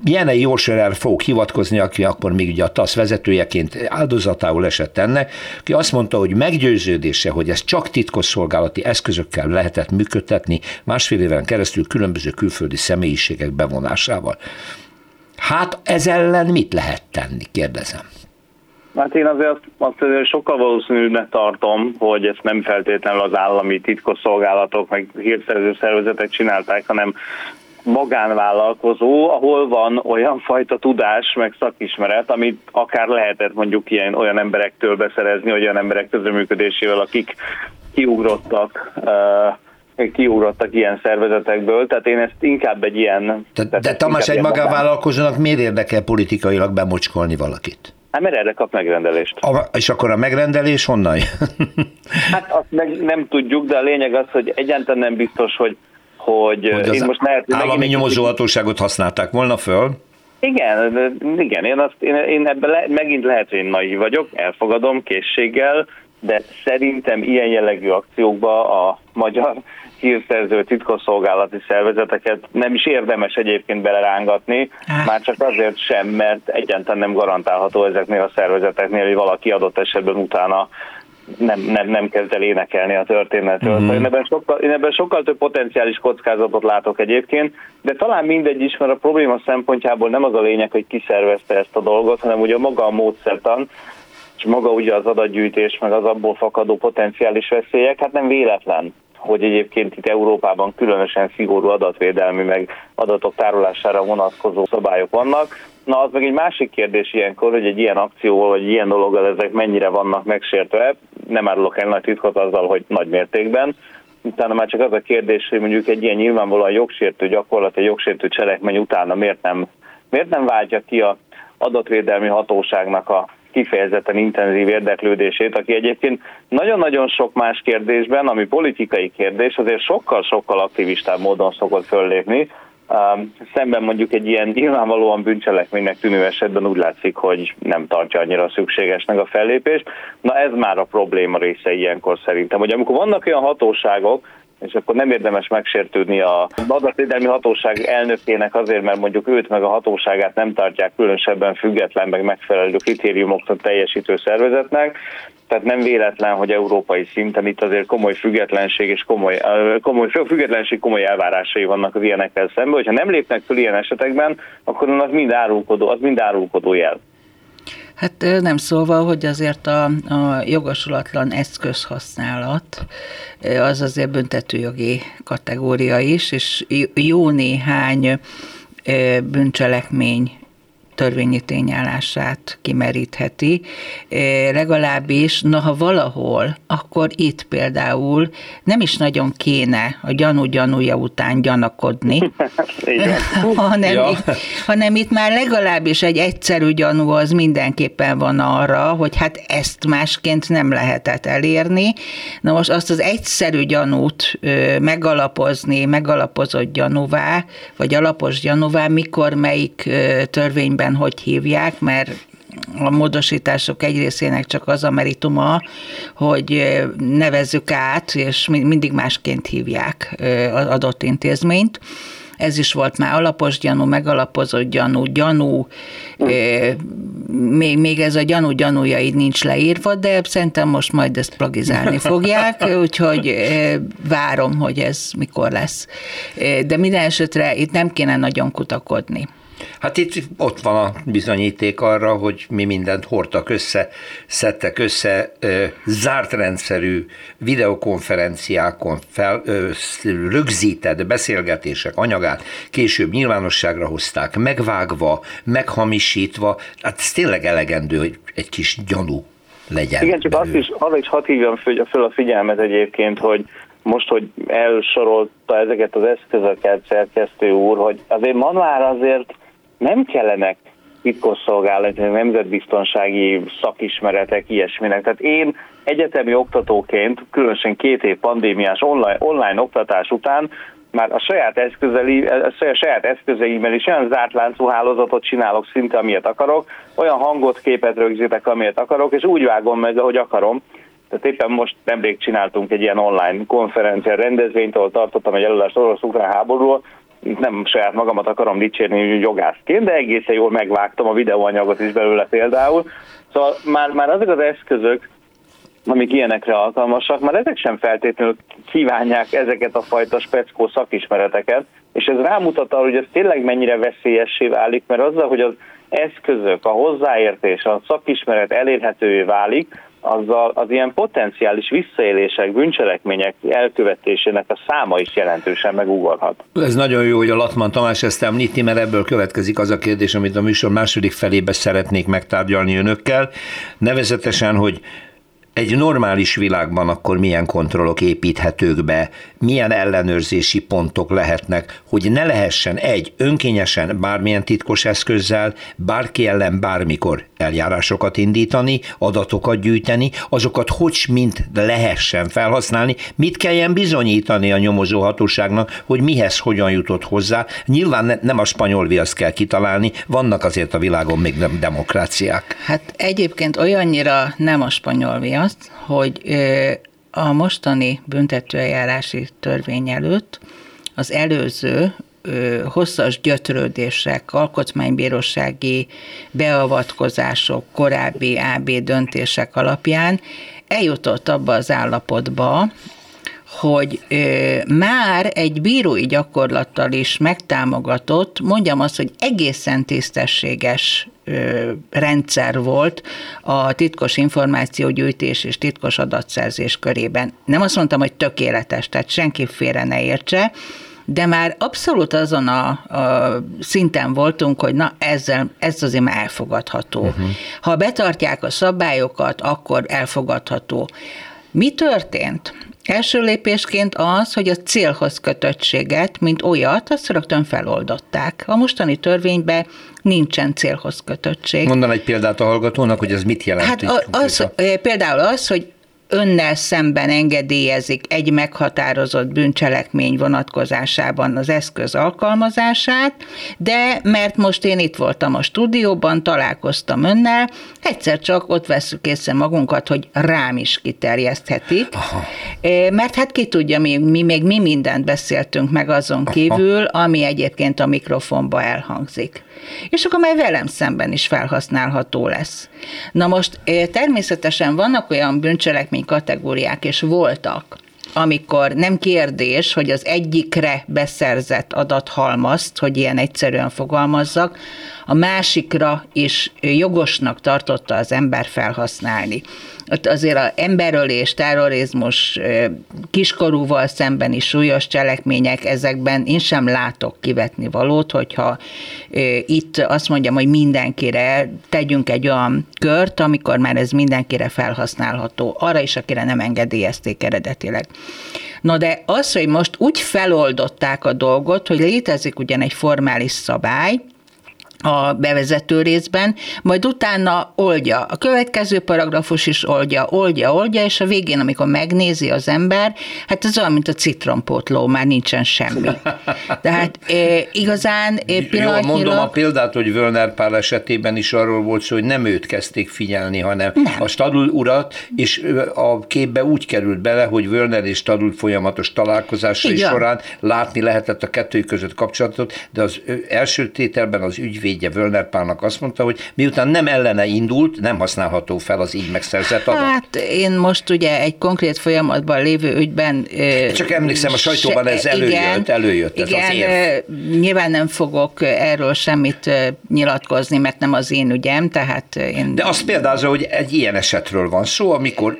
Jenei Jósörel fog hivatkozni, aki akkor még ugye a TASZ vezetőjeként áldozatául esett ennek, aki azt mondta, hogy meggyőződése, hogy ezt csak titkosszolgálati eszközökkel lehetett működtetni másfél éven keresztül különböző külföldi személyiségek bevonásával. Hát ez ellen mit lehet tenni, kérdezem. Hát én azért azt, azt azért sokkal valószínűbbnek tartom, hogy ezt nem feltétlenül az állami titkosszolgálatok, meg hírszerző szervezetek csinálták, hanem magánvállalkozó, ahol van olyan fajta tudás, meg szakismeret, amit akár lehetett mondjuk ilyen olyan emberektől beszerezni, olyan emberek közreműködésével, akik kiugrottak uh, kiugrottak ilyen szervezetekből, tehát én ezt inkább egy ilyen... De, de Tamás, egy magánvállalkozónak miért érdekel politikailag bemocskolni valakit? Hát mert erre kap megrendelést. A, és akkor a megrendelés honnan hát azt meg nem tudjuk, de a lényeg az, hogy egyáltalán nem biztos, hogy hogy, hogy én most lehet, állami nyomozóhatóságot használták volna föl? Igen, igen, én, azt, én, én ebben le, megint lehet, hogy én naiv vagyok, elfogadom készséggel, de szerintem ilyen jellegű akciókba a magyar hírszerző titkosszolgálati szervezeteket nem is érdemes egyébként belerángatni, ah. már csak azért sem, mert egyáltalán nem garantálható ezeknél a szervezeteknél, hogy valaki adott esetben utána nem, nem, nem kezd el énekelni a történetről. Mm-hmm. Én, ebben sokkal, én ebben sokkal több potenciális kockázatot látok egyébként, de talán mindegy is, mert a probléma szempontjából nem az a lényeg, hogy kiszervezte ezt a dolgot, hanem ugye maga a módszertan, és maga ugye az adatgyűjtés, meg az abból fakadó potenciális veszélyek, hát nem véletlen, hogy egyébként itt Európában különösen szigorú adatvédelmi, meg adatok tárolására vonatkozó szabályok vannak. Na, az meg egy másik kérdés ilyenkor, hogy egy ilyen akcióval, vagy ilyen dologgal ezek mennyire vannak megsértve. Nem árulok el nagy titkot azzal, hogy nagy mértékben. Utána már csak az a kérdés, hogy mondjuk egy ilyen nyilvánvalóan jogsértő gyakorlat, egy jogsértő cselekmény utána miért nem, miért nem váltja ki a adatvédelmi hatóságnak a kifejezetten intenzív érdeklődését, aki egyébként nagyon-nagyon sok más kérdésben, ami politikai kérdés, azért sokkal-sokkal aktivistább módon szokott föllépni, szemben mondjuk egy ilyen nyilvánvalóan bűncselekménynek tűnő esetben úgy látszik, hogy nem tartja annyira szükségesnek a fellépést. Na ez már a probléma része ilyenkor szerintem, hogy amikor vannak olyan hatóságok, és akkor nem érdemes megsértődni a adatvédelmi hatóság elnökének azért, mert mondjuk őt meg a hatóságát nem tartják különösebben független, meg megfelelő kritériumokat teljesítő szervezetnek, tehát nem véletlen, hogy európai szinten itt azért komoly függetlenség és komoly, komoly függetlenség komoly elvárásai vannak az ilyenekkel szemben. Hogyha nem lépnek föl ilyen esetekben, akkor az mind árulkodó, az mind árulkodó jel. Hát nem szólva, hogy azért a, a jogosulatlan eszközhasználat az azért büntetőjogi kategória is, és jó néhány bűncselekmény törvényi tényállását kimerítheti. Legalábbis, na ha valahol, akkor itt például nem is nagyon kéne a gyanú gyanúja után gyanakodni, (laughs) (laughs) hanem, ja. itt, hanem itt már legalábbis egy egyszerű gyanú az mindenképpen van arra, hogy hát ezt másként nem lehetett elérni. Na most azt az egyszerű gyanút megalapozni, megalapozott gyanúvá, vagy alapos gyanúvá, mikor melyik törvényben éppen hogy hívják, mert a módosítások egy részének csak az a merituma, hogy nevezzük át, és mindig másként hívják az adott intézményt. Ez is volt már alapos gyanú, megalapozott gyanú, gyanú, még, még ez a gyanú gyanúja így nincs leírva, de szerintem most majd ezt plagizálni (laughs) fogják, úgyhogy várom, hogy ez mikor lesz. De minden esetre itt nem kéne nagyon kutakodni. Hát itt ott van a bizonyíték arra, hogy mi mindent hordtak össze, szedtek össze zárt rendszerű videokonferenciákon fel, rögzített beszélgetések anyagát később nyilvánosságra hozták, megvágva, meghamisítva, hát ez tényleg elegendő, hogy egy kis gyanú legyen. Igen, csak belül. azt is, arra is hadd hívjam föl a figyelmet egyébként, hogy most, hogy elsorolta ezeket az eszközöket szerkesztő úr, hogy azért ma már azért nem kellenek titkosszolgálati, nemzetbiztonsági szakismeretek, ilyesminek. Tehát én egyetemi oktatóként, különösen két év pandémiás online, online oktatás után már a saját, eszközeli, a saját eszközeimmel is olyan zárt láncú hálózatot csinálok szinte, amilyet akarok, olyan hangot, képet rögzítek, amilyet akarok, és úgy vágom meg, ahogy akarom. Tehát éppen most nemrég csináltunk egy ilyen online konferencia rendezvényt, ahol tartottam egy előadást orosz-ukrán háborúról, nem saját magamat akarom dicsérni jogászként, de egészen jól megvágtam a videóanyagot is belőle például. Szóval már, már azok az eszközök, amik ilyenekre alkalmasak, már ezek sem feltétlenül kívánják ezeket a fajta speckó szakismereteket, és ez rámutat arra, hogy ez tényleg mennyire veszélyessé válik, mert azzal, hogy az eszközök, a hozzáértés, a szakismeret elérhetővé válik, azzal az ilyen potenciális visszaélések, bűncselekmények elkövetésének a száma is jelentősen megugorhat. Ez nagyon jó, hogy a Latman Tamás ezt említi, mert ebből következik az a kérdés, amit a műsor második felébe szeretnék megtárgyalni önökkel, nevezetesen, hogy egy normális világban akkor milyen kontrollok építhetők be, milyen ellenőrzési pontok lehetnek, hogy ne lehessen egy önkényesen bármilyen titkos eszközzel bárki ellen bármikor eljárásokat indítani, adatokat gyűjteni, azokat hogy mint lehessen felhasználni, mit kelljen bizonyítani a nyomozó hatóságnak, hogy mihez hogyan jutott hozzá. Nyilván nem a spanyol viaszt kell kitalálni, vannak azért a világon még nem demokráciák. Hát egyébként olyannyira nem a spanyol viaszt, hogy a mostani büntetőeljárási törvény előtt az előző hosszas gyötrődések, alkotmánybírósági beavatkozások, korábbi AB döntések alapján eljutott abba az állapotba, hogy ö, már egy bírói gyakorlattal is megtámogatott, mondjam azt, hogy egészen tisztességes rendszer volt a titkos információgyűjtés és titkos adatszerzés körében. Nem azt mondtam, hogy tökéletes, tehát senki félre ne értse, de már abszolút azon a, a szinten voltunk, hogy na ezzel, ez azért már elfogadható. Uh-huh. Ha betartják a szabályokat, akkor elfogadható. Mi történt? Első lépésként az, hogy a célhoz kötöttséget, mint olyat, azt rögtön feloldották. A mostani törvényben nincsen célhoz kötöttség. Mondan egy példát a hallgatónak, hogy ez mit jelent? Hát az, például az, hogy önnel szemben engedélyezik egy meghatározott bűncselekmény vonatkozásában az eszköz alkalmazását, de mert most én itt voltam a stúdióban, találkoztam önnel, egyszer csak ott veszük észre magunkat, hogy rám is kiterjeszthetik, Aha. mert hát ki tudja, mi, mi még mi mindent beszéltünk meg azon kívül, ami egyébként a mikrofonba elhangzik és akkor már velem szemben is felhasználható lesz. Na most természetesen vannak olyan bűncselekmény kategóriák, és voltak, amikor nem kérdés, hogy az egyikre beszerzett adathalmazt, hogy ilyen egyszerűen fogalmazzak, a másikra is jogosnak tartotta az ember felhasználni. Ott azért az emberölés, terrorizmus, kiskorúval szembeni súlyos cselekmények, ezekben én sem látok kivetni valót, hogyha itt azt mondjam, hogy mindenkire tegyünk egy olyan kört, amikor már ez mindenkire felhasználható, arra is, akire nem engedélyezték eredetileg. Na de az, hogy most úgy feloldották a dolgot, hogy létezik ugyan egy formális szabály, a bevezető részben, majd utána oldja. A következő paragrafus is oldja, oldja, oldja, és a végén, amikor megnézi az ember, hát ez olyan, mint a citrompótló, már nincsen semmi. Tehát e, igazán e, pillanatnyilag... Jó, mondom a példát, hogy Völner Pál esetében is arról volt szó, hogy nem őt kezdték figyelni, hanem nem. a Stadul urat, és a képbe úgy került bele, hogy Völner és Stadul folyamatos találkozásai során látni lehetett a kettő között kapcsolatot, de az első tételben az ügyvéd ügyvédje Völner Pálnak azt mondta, hogy miután nem ellene indult, nem használható fel az így megszerzett adat. Hát én most ugye egy konkrét folyamatban lévő ügyben... Csak emlékszem, a sajtóban ez előjött, igen, előjött ez igen, az érv. Nyilván nem fogok erről semmit nyilatkozni, mert nem az én ügyem, tehát én... De azt példázza, hogy egy ilyen esetről van szó, amikor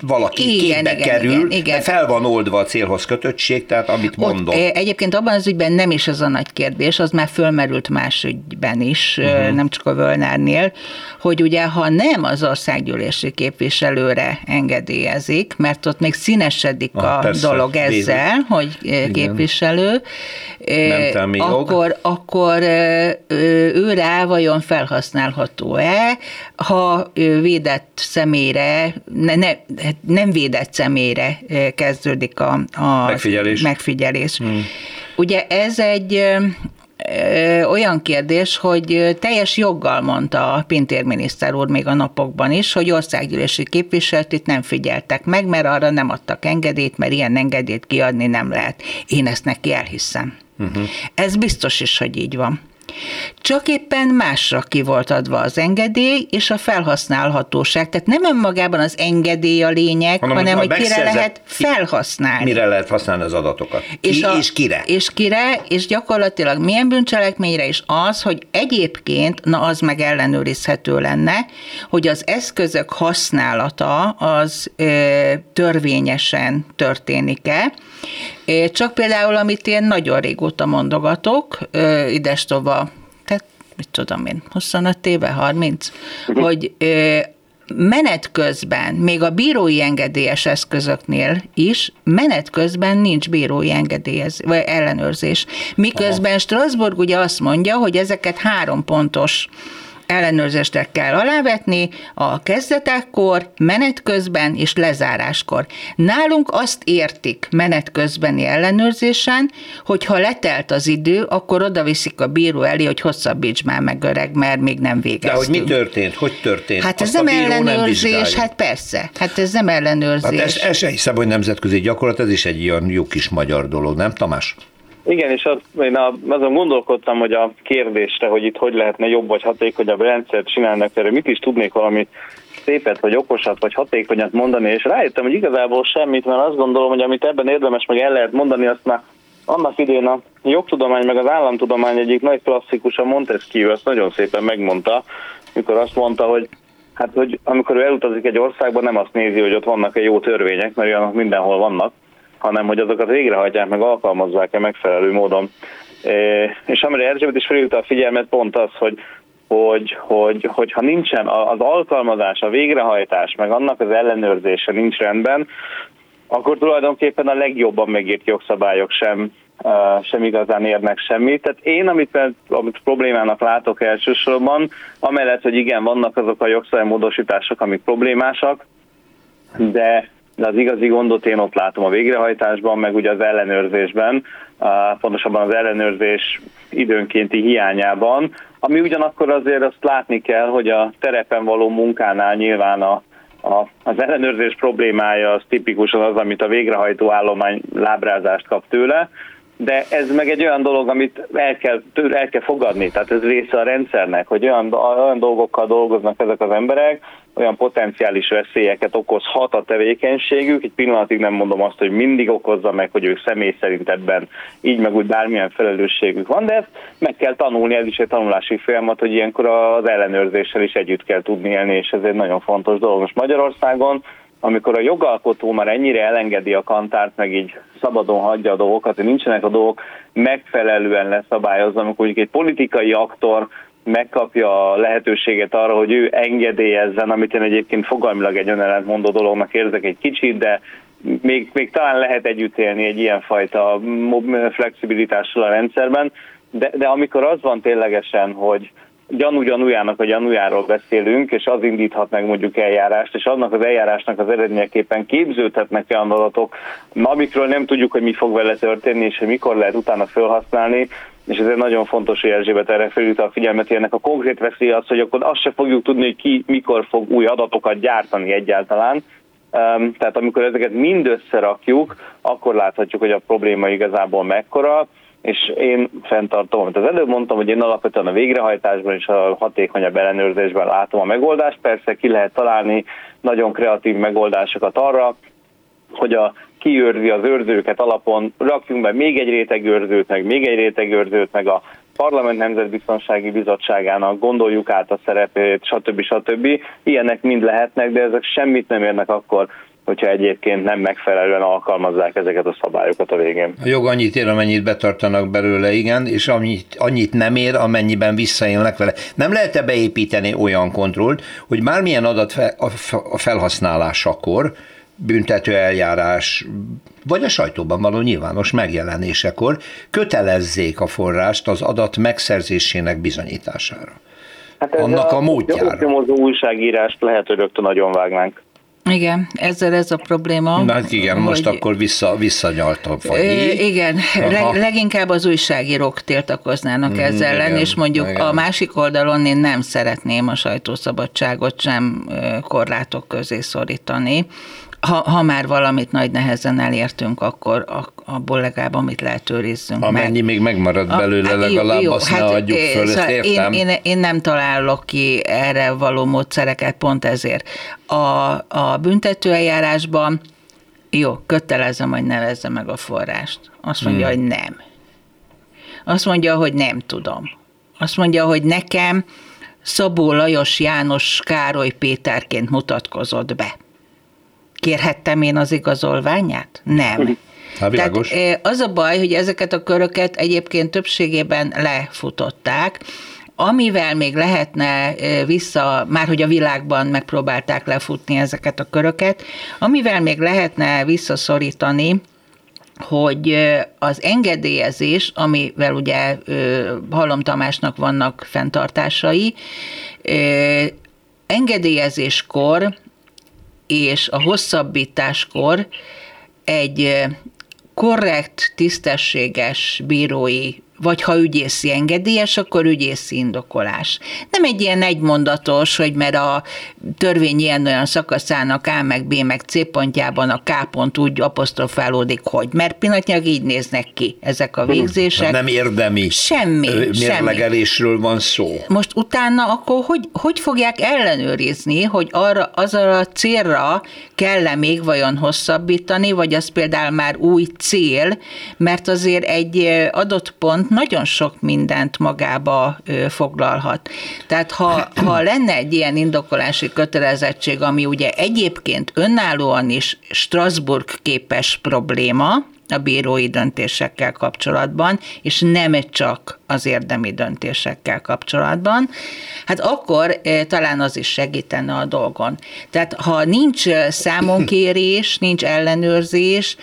valaki igen, képbe igen, kerül, igen, igen. fel van oldva a célhoz kötöttség, tehát amit mondom. Egyébként abban az ügyben nem is ez a nagy kérdés, az már fölmerült más ügy, ügyben is, uh-huh. nem csak a Völnernél, hogy ugye ha nem az országgyűlési képviselőre engedélyezik, mert ott még színesedik ah, a persze, dolog ezzel, bézek. hogy Igen. képviselő, akkor, akkor ő rá vajon felhasználható-e, ha védett személyre, ne, ne, nem védett személyre kezdődik a, a megfigyelés. megfigyelés. Hmm. Ugye ez egy olyan kérdés, hogy teljes joggal mondta a Pintér miniszter úr még a napokban is, hogy országgyűlési képviselőt nem figyeltek meg, mert arra nem adtak engedélyt, mert ilyen engedélyt kiadni nem lehet. Én ezt neki elhiszem. Uh-huh. Ez biztos is, hogy így van. Csak éppen másra ki volt adva az engedély és a felhasználhatóság. Tehát nem önmagában az engedély a lényeg, hanem, hanem hogy kire lehet felhasználni. Mire lehet használni az adatokat. Ki és, a, és kire. És kire, és gyakorlatilag milyen bűncselekményre is az, hogy egyébként, na az meg ellenőrizhető lenne, hogy az eszközök használata az ö, törvényesen történik-e. Csak például, amit én nagyon régóta mondogatok, idestova mit tudom én, 25 éve, 30, uh-huh. hogy ö, menet közben, még a bírói engedélyes eszközöknél is, menet közben nincs bírói engedélyez, vagy ellenőrzés. Miközben Aha. Strasbourg ugye azt mondja, hogy ezeket három pontos ellenőrzésre kell alávetni a kezdetekkor, menet közben és lezáráskor. Nálunk azt értik menet közbeni ellenőrzésen, hogy ha letelt az idő, akkor oda viszik a bíró elé, hogy hosszabbíts már meg öreg, mert még nem végeztünk. De hogy mi történt? Hogy történt? Hát ez nem ellenőrzés, nem hát persze. Hát ez nem ellenőrzés. Hát ez, ez se hiszem, hogy nemzetközi gyakorlat, ez is egy ilyen jó kis magyar dolog, nem Tamás? Igen, és az, én azon gondolkodtam, hogy a kérdésre, hogy itt hogy lehetne jobb vagy hatékonyabb rendszert csinálnak, erre mit is tudnék valami szépet, vagy okosat, vagy hatékonyat mondani, és rájöttem, hogy igazából semmit, mert azt gondolom, hogy amit ebben érdemes meg el lehet mondani, azt már annak idén a jogtudomány meg az államtudomány egyik nagy klasszikus, a Montesquieu, azt nagyon szépen megmondta, mikor azt mondta, hogy hát, hogy amikor ő elutazik egy országba, nem azt nézi, hogy ott vannak-e jó törvények, mert olyanok mindenhol vannak, hanem hogy azokat végrehajtják, meg alkalmazzák-e megfelelő módon. És amire Erzsébet is felhívta a figyelmet, pont az, hogy hogy, hogy, hogyha nincsen az alkalmazás, a végrehajtás, meg annak az ellenőrzése nincs rendben, akkor tulajdonképpen a legjobban megírt jogszabályok sem, sem igazán érnek semmit. Tehát én, amit, amit problémának látok elsősorban, amellett, hogy igen, vannak azok a jogszabálymódosítások, amik problémásak, de de az igazi gondot én ott látom a végrehajtásban, meg ugye az ellenőrzésben, pontosabban az ellenőrzés időnkénti hiányában, ami ugyanakkor azért azt látni kell, hogy a terepen való munkánál nyilván a, a, az ellenőrzés problémája az tipikusan az, amit a végrehajtó állomány lábrázást kap tőle, de ez meg egy olyan dolog, amit el kell, el kell fogadni, tehát ez része a rendszernek, hogy olyan, olyan dolgokkal dolgoznak ezek az emberek, olyan potenciális veszélyeket okozhat a tevékenységük. Egy pillanatig nem mondom azt, hogy mindig okozza meg, hogy ők személy szerint ebben így meg úgy bármilyen felelősségük van, de ezt meg kell tanulni, ez is egy tanulási folyamat, hogy ilyenkor az ellenőrzéssel is együtt kell tudni élni, és ez egy nagyon fontos dolog. Most Magyarországon amikor a jogalkotó már ennyire elengedi a kantárt, meg így szabadon hagyja a dolgokat, hogy nincsenek a dolgok megfelelően leszabályozva, amikor egy politikai aktor megkapja a lehetőséget arra, hogy ő engedélyezzen, amit én egyébként fogalmilag egy önellentmondó dolognak érzek egy kicsit, de még, még talán lehet együtt élni egy ilyenfajta flexibilitással a rendszerben, de, de amikor az van ténylegesen, hogy, gyanú gyanújának a gyanújáról beszélünk, és az indíthat meg mondjuk eljárást, és annak az eljárásnak az eredményeképpen képződhetnek olyan adatok, amikről nem tudjuk, hogy mi fog vele történni, és hogy mikor lehet utána felhasználni, és ez egy nagyon fontos, hogy Erzsébet erre felült a figyelmet, hogy ennek a konkrét veszély az, hogy akkor azt se fogjuk tudni, hogy ki mikor fog új adatokat gyártani egyáltalán, tehát amikor ezeket mind összerakjuk, akkor láthatjuk, hogy a probléma igazából mekkora, és én fenntartom, amit az előbb mondtam, hogy én alapvetően a végrehajtásban és a hatékonyabb ellenőrzésben látom a megoldást. Persze ki lehet találni nagyon kreatív megoldásokat arra, hogy a kiőrzi az őrzőket alapon, rakjunk be még egy réteg őrzőt, meg még egy réteg őrzőt, meg a Parlament Nemzetbiztonsági Bizottságának gondoljuk át a szerepét, stb. stb. Ilyenek mind lehetnek, de ezek semmit nem érnek akkor, hogyha egyébként nem megfelelően alkalmazzák ezeket a szabályokat a végén. A jog annyit ér, amennyit betartanak belőle, igen, és annyit, annyit nem ér, amennyiben visszaélnek vele. Nem lehet-e beépíteni olyan kontrollt, hogy bármilyen adat a felhasználásakor, büntető eljárás, vagy a sajtóban való nyilvános megjelenésekor kötelezzék a forrást az adat megszerzésének bizonyítására. Hát Annak a, a módjára. A újságírást lehet, hogy rögtön nagyon vágnánk. Igen, ezzel ez a probléma. Na hát igen, hogy, most akkor vissza, visszanyaltam. Vagy igen, leg, leginkább az újságírók tiltakoznának mm, ezzel ellen, és mondjuk igen. a másik oldalon én nem szeretném a sajtószabadságot sem korlátok közé szorítani ha, ha már valamit nagy nehezen elértünk, akkor abból legalább amit lehet őrizzünk Amennyi meg. még megmarad belőle, a, legalább jó, azt hát, ne adjuk föl, szóval értem. Én, én, én nem találok ki erre való módszereket, pont ezért. A, a büntetőeljárásban jó, kötelezem, hogy nevezze meg a forrást. Azt mondja, hmm. hogy nem. Azt mondja, hogy nem tudom. Azt mondja, hogy nekem Szabó Lajos János Károly Péterként mutatkozott be. Kérhettem én az igazolványát? Nem. (laughs) Hát Tehát eh, az a baj, hogy ezeket a köröket egyébként többségében lefutották, Amivel még lehetne eh, vissza, már hogy a világban megpróbálták lefutni ezeket a köröket, amivel még lehetne visszaszorítani, hogy az engedélyezés, amivel ugye Halom Tamásnak vannak fenntartásai, engedélyezéskor és a hosszabbításkor egy korrekt, tisztességes bírói vagy ha ügyészi engedélyes, akkor ügyészi indokolás. Nem egy ilyen egymondatos, hogy mert a törvény ilyen-olyan szakaszának A meg B meg C pontjában a K pont úgy apostrofálódik, hogy. Mert pillanatnyilag így néznek ki ezek a végzések. Nem érdemi semmi, mérlegelésről semmi. van szó. Most utána akkor hogy, hogy fogják ellenőrizni, hogy arra, az a célra kell-e még vajon hosszabbítani, vagy az például már új cél, mert azért egy adott pont nagyon sok mindent magába foglalhat. Tehát ha, ha lenne egy ilyen indokolási kötelezettség, ami ugye egyébként önállóan is Strasbourg képes probléma, a bírói döntésekkel kapcsolatban, és nem csak az érdemi döntésekkel kapcsolatban, hát akkor talán az is segítene a dolgon. Tehát ha nincs számonkérés, nincs ellenőrzés,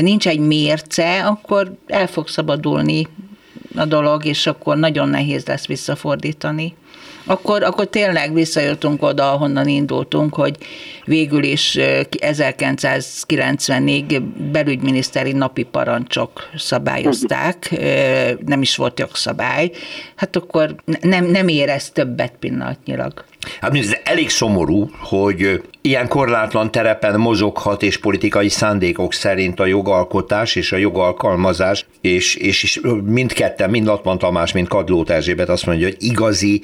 nincs egy mérce, akkor el fog szabadulni a dolog, és akkor nagyon nehéz lesz visszafordítani. Akkor, akkor tényleg visszajöttünk oda, ahonnan indultunk, hogy végül is 1994 belügyminiszteri napi parancsok szabályozták, nem is volt jogszabály, hát akkor nem, nem érez többet pillanatnyilag. Hát ez elég szomorú, hogy ilyen korlátlan terepen mozoghat és politikai szándékok szerint a jogalkotás és a jogalkalmazás, és, és, és mindketten, mind Latman Tamás, mind Kadlót Erzsébet azt mondja, hogy igazi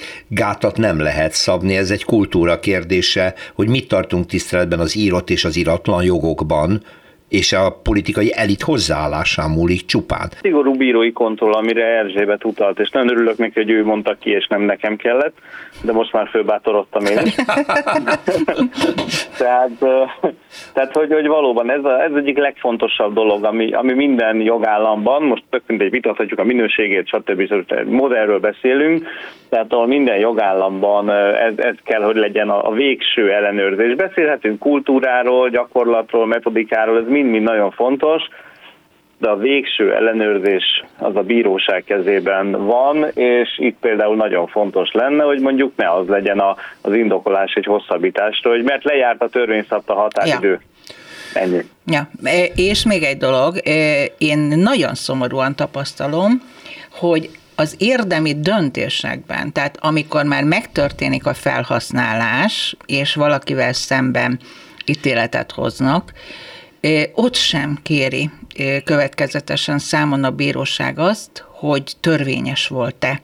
gátat nem lehet szabni, ez egy kultúra kérdése, hogy mit tartunk tiszteletben az írott és az iratlan jogokban, és a politikai elit hozzáállásán múlik csupán. Szigorú bírói kontroll, amire Erzsébet utalt, és nagyon örülök neki, hogy ő mondta ki, és nem nekem kellett, de most már főbátorodtam én is. (laughs) tehát, tehát hogy, hogy valóban ez, a, ez egyik legfontosabb dolog, ami, ami minden jogállamban, most tök mindegy vitathatjuk a minőségét, stb. modellről beszélünk, tehát ahol minden jogállamban ez, ez kell, hogy legyen a, a végső ellenőrzés. Beszélhetünk kultúráról, gyakorlatról, metodikáról, ez mind-mind nagyon fontos, de a végső ellenőrzés az a bíróság kezében van, és itt például nagyon fontos lenne, hogy mondjuk ne az legyen a, az indokolás egy hosszabbításra, hogy mert lejárt a törvény szabta határidő. Ja. Ennyi. Ja, e, és még egy dolog, e, én nagyon szomorúan tapasztalom, hogy az érdemi döntésekben, tehát amikor már megtörténik a felhasználás, és valakivel szemben ítéletet hoznak, ott sem kéri következetesen számon a bíróság azt, hogy törvényes volt-e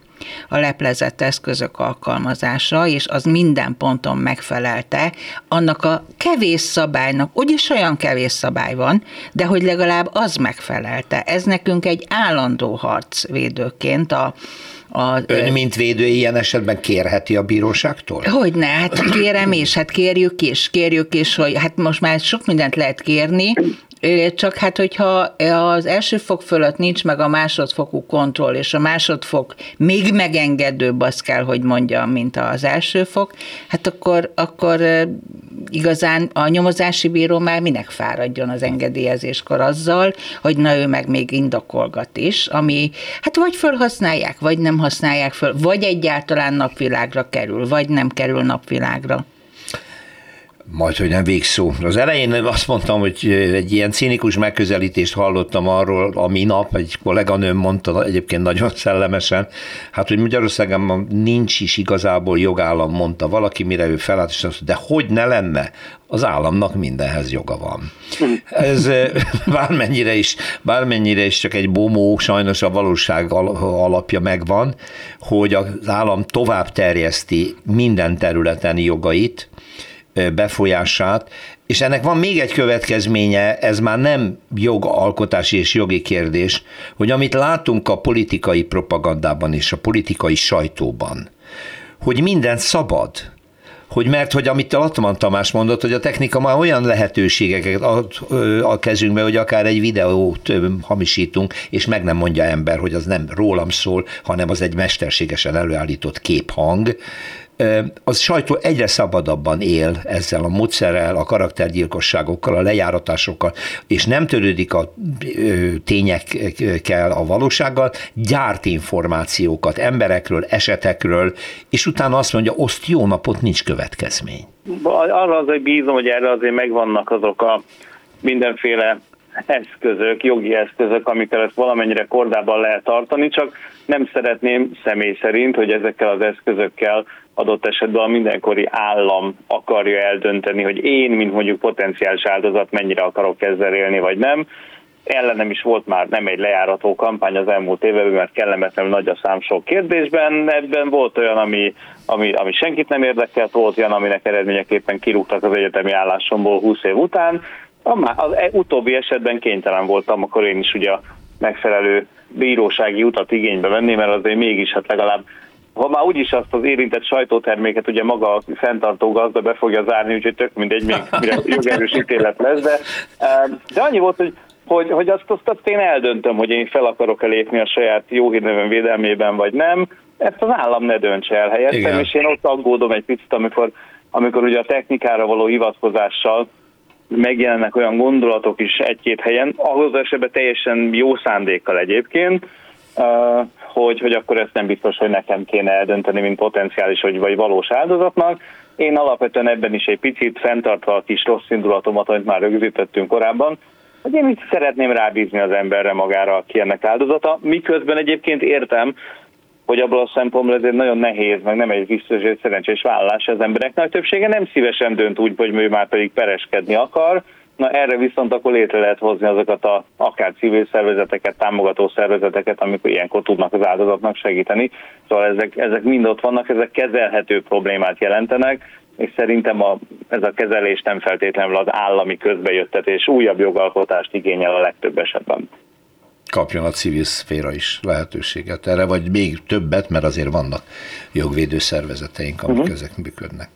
a leplezett eszközök alkalmazása, és az minden ponton megfelelte annak a kevés szabálynak, úgyis olyan kevés szabály van, de hogy legalább az megfelelte. Ez nekünk egy állandó harc védőként a, a, Ön, mint védő, ilyen esetben kérheti a bíróságtól? Hogyne, hát kérem és hát kérjük is, kérjük is, hogy hát most már sok mindent lehet kérni, csak hát, hogyha az első fok fölött nincs meg a másodfokú kontroll, és a másodfok még megengedőbb, azt kell, hogy mondjam, mint az első fok, hát akkor, akkor igazán a nyomozási bíró már minek fáradjon az engedélyezéskor azzal, hogy na ő meg még indokolgat is, ami hát vagy felhasználják, vagy nem használják föl, vagy egyáltalán napvilágra kerül, vagy nem kerül napvilágra. Majd, hogy nem végszó. Az elején azt mondtam, hogy egy ilyen cínikus megközelítést hallottam arról, a minap egy kolléganőm mondta egyébként nagyon szellemesen, hát, hogy Magyarországon nincs is igazából jogállam, mondta valaki, mire ő felállt, és azt de hogy ne lenne? Az államnak mindenhez joga van. Ez bármennyire is, bármennyire is csak egy bomó, sajnos a valóság alapja megvan, hogy az állam tovább terjeszti minden területen jogait, befolyását, és ennek van még egy következménye, ez már nem jogalkotási és jogi kérdés, hogy amit látunk a politikai propagandában és a politikai sajtóban, hogy minden szabad, hogy mert hogy amit a Latman Tamás mondott, hogy a technika már olyan lehetőségeket ad a kezünkbe, hogy akár egy videót hamisítunk, és meg nem mondja ember, hogy az nem rólam szól, hanem az egy mesterségesen előállított képhang, az sajtó egyre szabadabban él ezzel a módszerrel, a karaktergyilkosságokkal, a lejáratásokkal, és nem törődik a tényekkel, a valósággal, gyárt információkat emberekről, esetekről, és utána azt mondja, oszt jó napot, nincs következmény. Arra azért bízom, hogy erre azért megvannak azok a mindenféle eszközök, jogi eszközök, amikkel ezt valamennyire kordában lehet tartani, csak nem szeretném személy szerint, hogy ezekkel az eszközökkel adott esetben a mindenkori állam akarja eldönteni, hogy én, mint mondjuk potenciális áldozat, mennyire akarok ezzel élni, vagy nem. Ellenem is volt már nem egy lejárató kampány az elmúlt években, mert kellemetlenül nagy a szám sok kérdésben. Ebben volt olyan, ami, ami, ami senkit nem érdekelt, volt olyan, aminek eredményeképpen kirúgtak az egyetemi állásomból 20 év után. Az e, utóbbi esetben kénytelen voltam, akkor én is ugye a megfelelő bírósági utat igénybe venni, mert azért mégis hát legalább ha már úgyis azt az érintett sajtóterméket ugye maga a fenntartó gazda be fogja zárni, úgyhogy tök mindegy, még mire (laughs) jogerős ítélet lesz, de, de annyi volt, hogy hogy, hogy azt, azt, azt én eldöntöm, hogy én fel akarok-e lépni a saját jó hírnevem védelmében, vagy nem. Ezt az állam ne döntse el helyettem, Igen. és én ott aggódom egy picit, amikor, amikor ugye a technikára való hivatkozással megjelennek olyan gondolatok is egy-két helyen, ahhoz esetben teljesen jó szándékkal egyébként, hogy, hogy akkor ezt nem biztos, hogy nekem kéne eldönteni, mint potenciális vagy, vagy valós áldozatnak. Én alapvetően ebben is egy picit fenntartva a kis rossz indulatomat, amit már rögzítettünk korábban, hogy én itt szeretném rábízni az emberre magára, aki ennek áldozata, miközben egyébként értem, hogy abból a szempontból ez egy nagyon nehéz, meg nem egy biztos, hogy szerencsés vállalás az emberek nagy többsége nem szívesen dönt úgy, hogy ő már pedig pereskedni akar, Na erre viszont akkor létre lehet hozni azokat a akár civil szervezeteket, támogató szervezeteket, amikor ilyenkor tudnak az áldozatnak segíteni. Szóval ezek, ezek mind ott vannak, ezek kezelhető problémát jelentenek, és szerintem a, ez a kezelés nem feltétlenül az állami közbejöttetés újabb jogalkotást igényel a legtöbb esetben kapjon a civil szféra is lehetőséget erre, vagy még többet, mert azért vannak jogvédő szervezeteink, amik uh-huh. ezek működnek.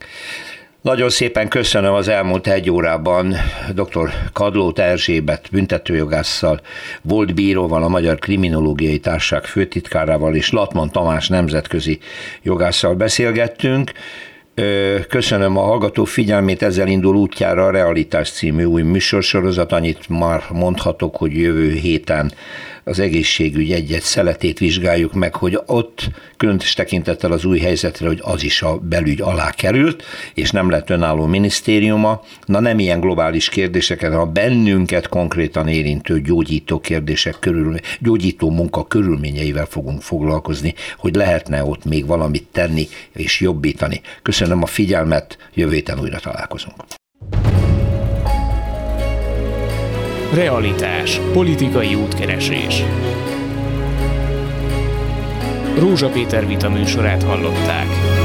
Nagyon szépen köszönöm az elmúlt egy órában dr. Kadlót Erzsébet büntetőjogásszal, volt bíróval, a Magyar Kriminológiai Társaság főtitkárával és Latman Tamás nemzetközi jogásszal beszélgettünk. Köszönöm a hallgató figyelmét, ezzel indul útjára a Realitás című új műsorsorozat, annyit már mondhatok, hogy jövő héten az egészségügy egy-egy szeletét vizsgáljuk meg, hogy ott különös tekintettel az új helyzetre, hogy az is a belügy alá került, és nem lett önálló minisztériuma. Na nem ilyen globális kérdéseket, hanem a bennünket konkrétan érintő gyógyító kérdések körül, gyógyító munka körülményeivel fogunk foglalkozni, hogy lehetne ott még valamit tenni és jobbítani. Köszönöm a figyelmet, jövő héten újra találkozunk. Realitás. Politikai útkeresés. Rózsa Péter vita műsorát hallották.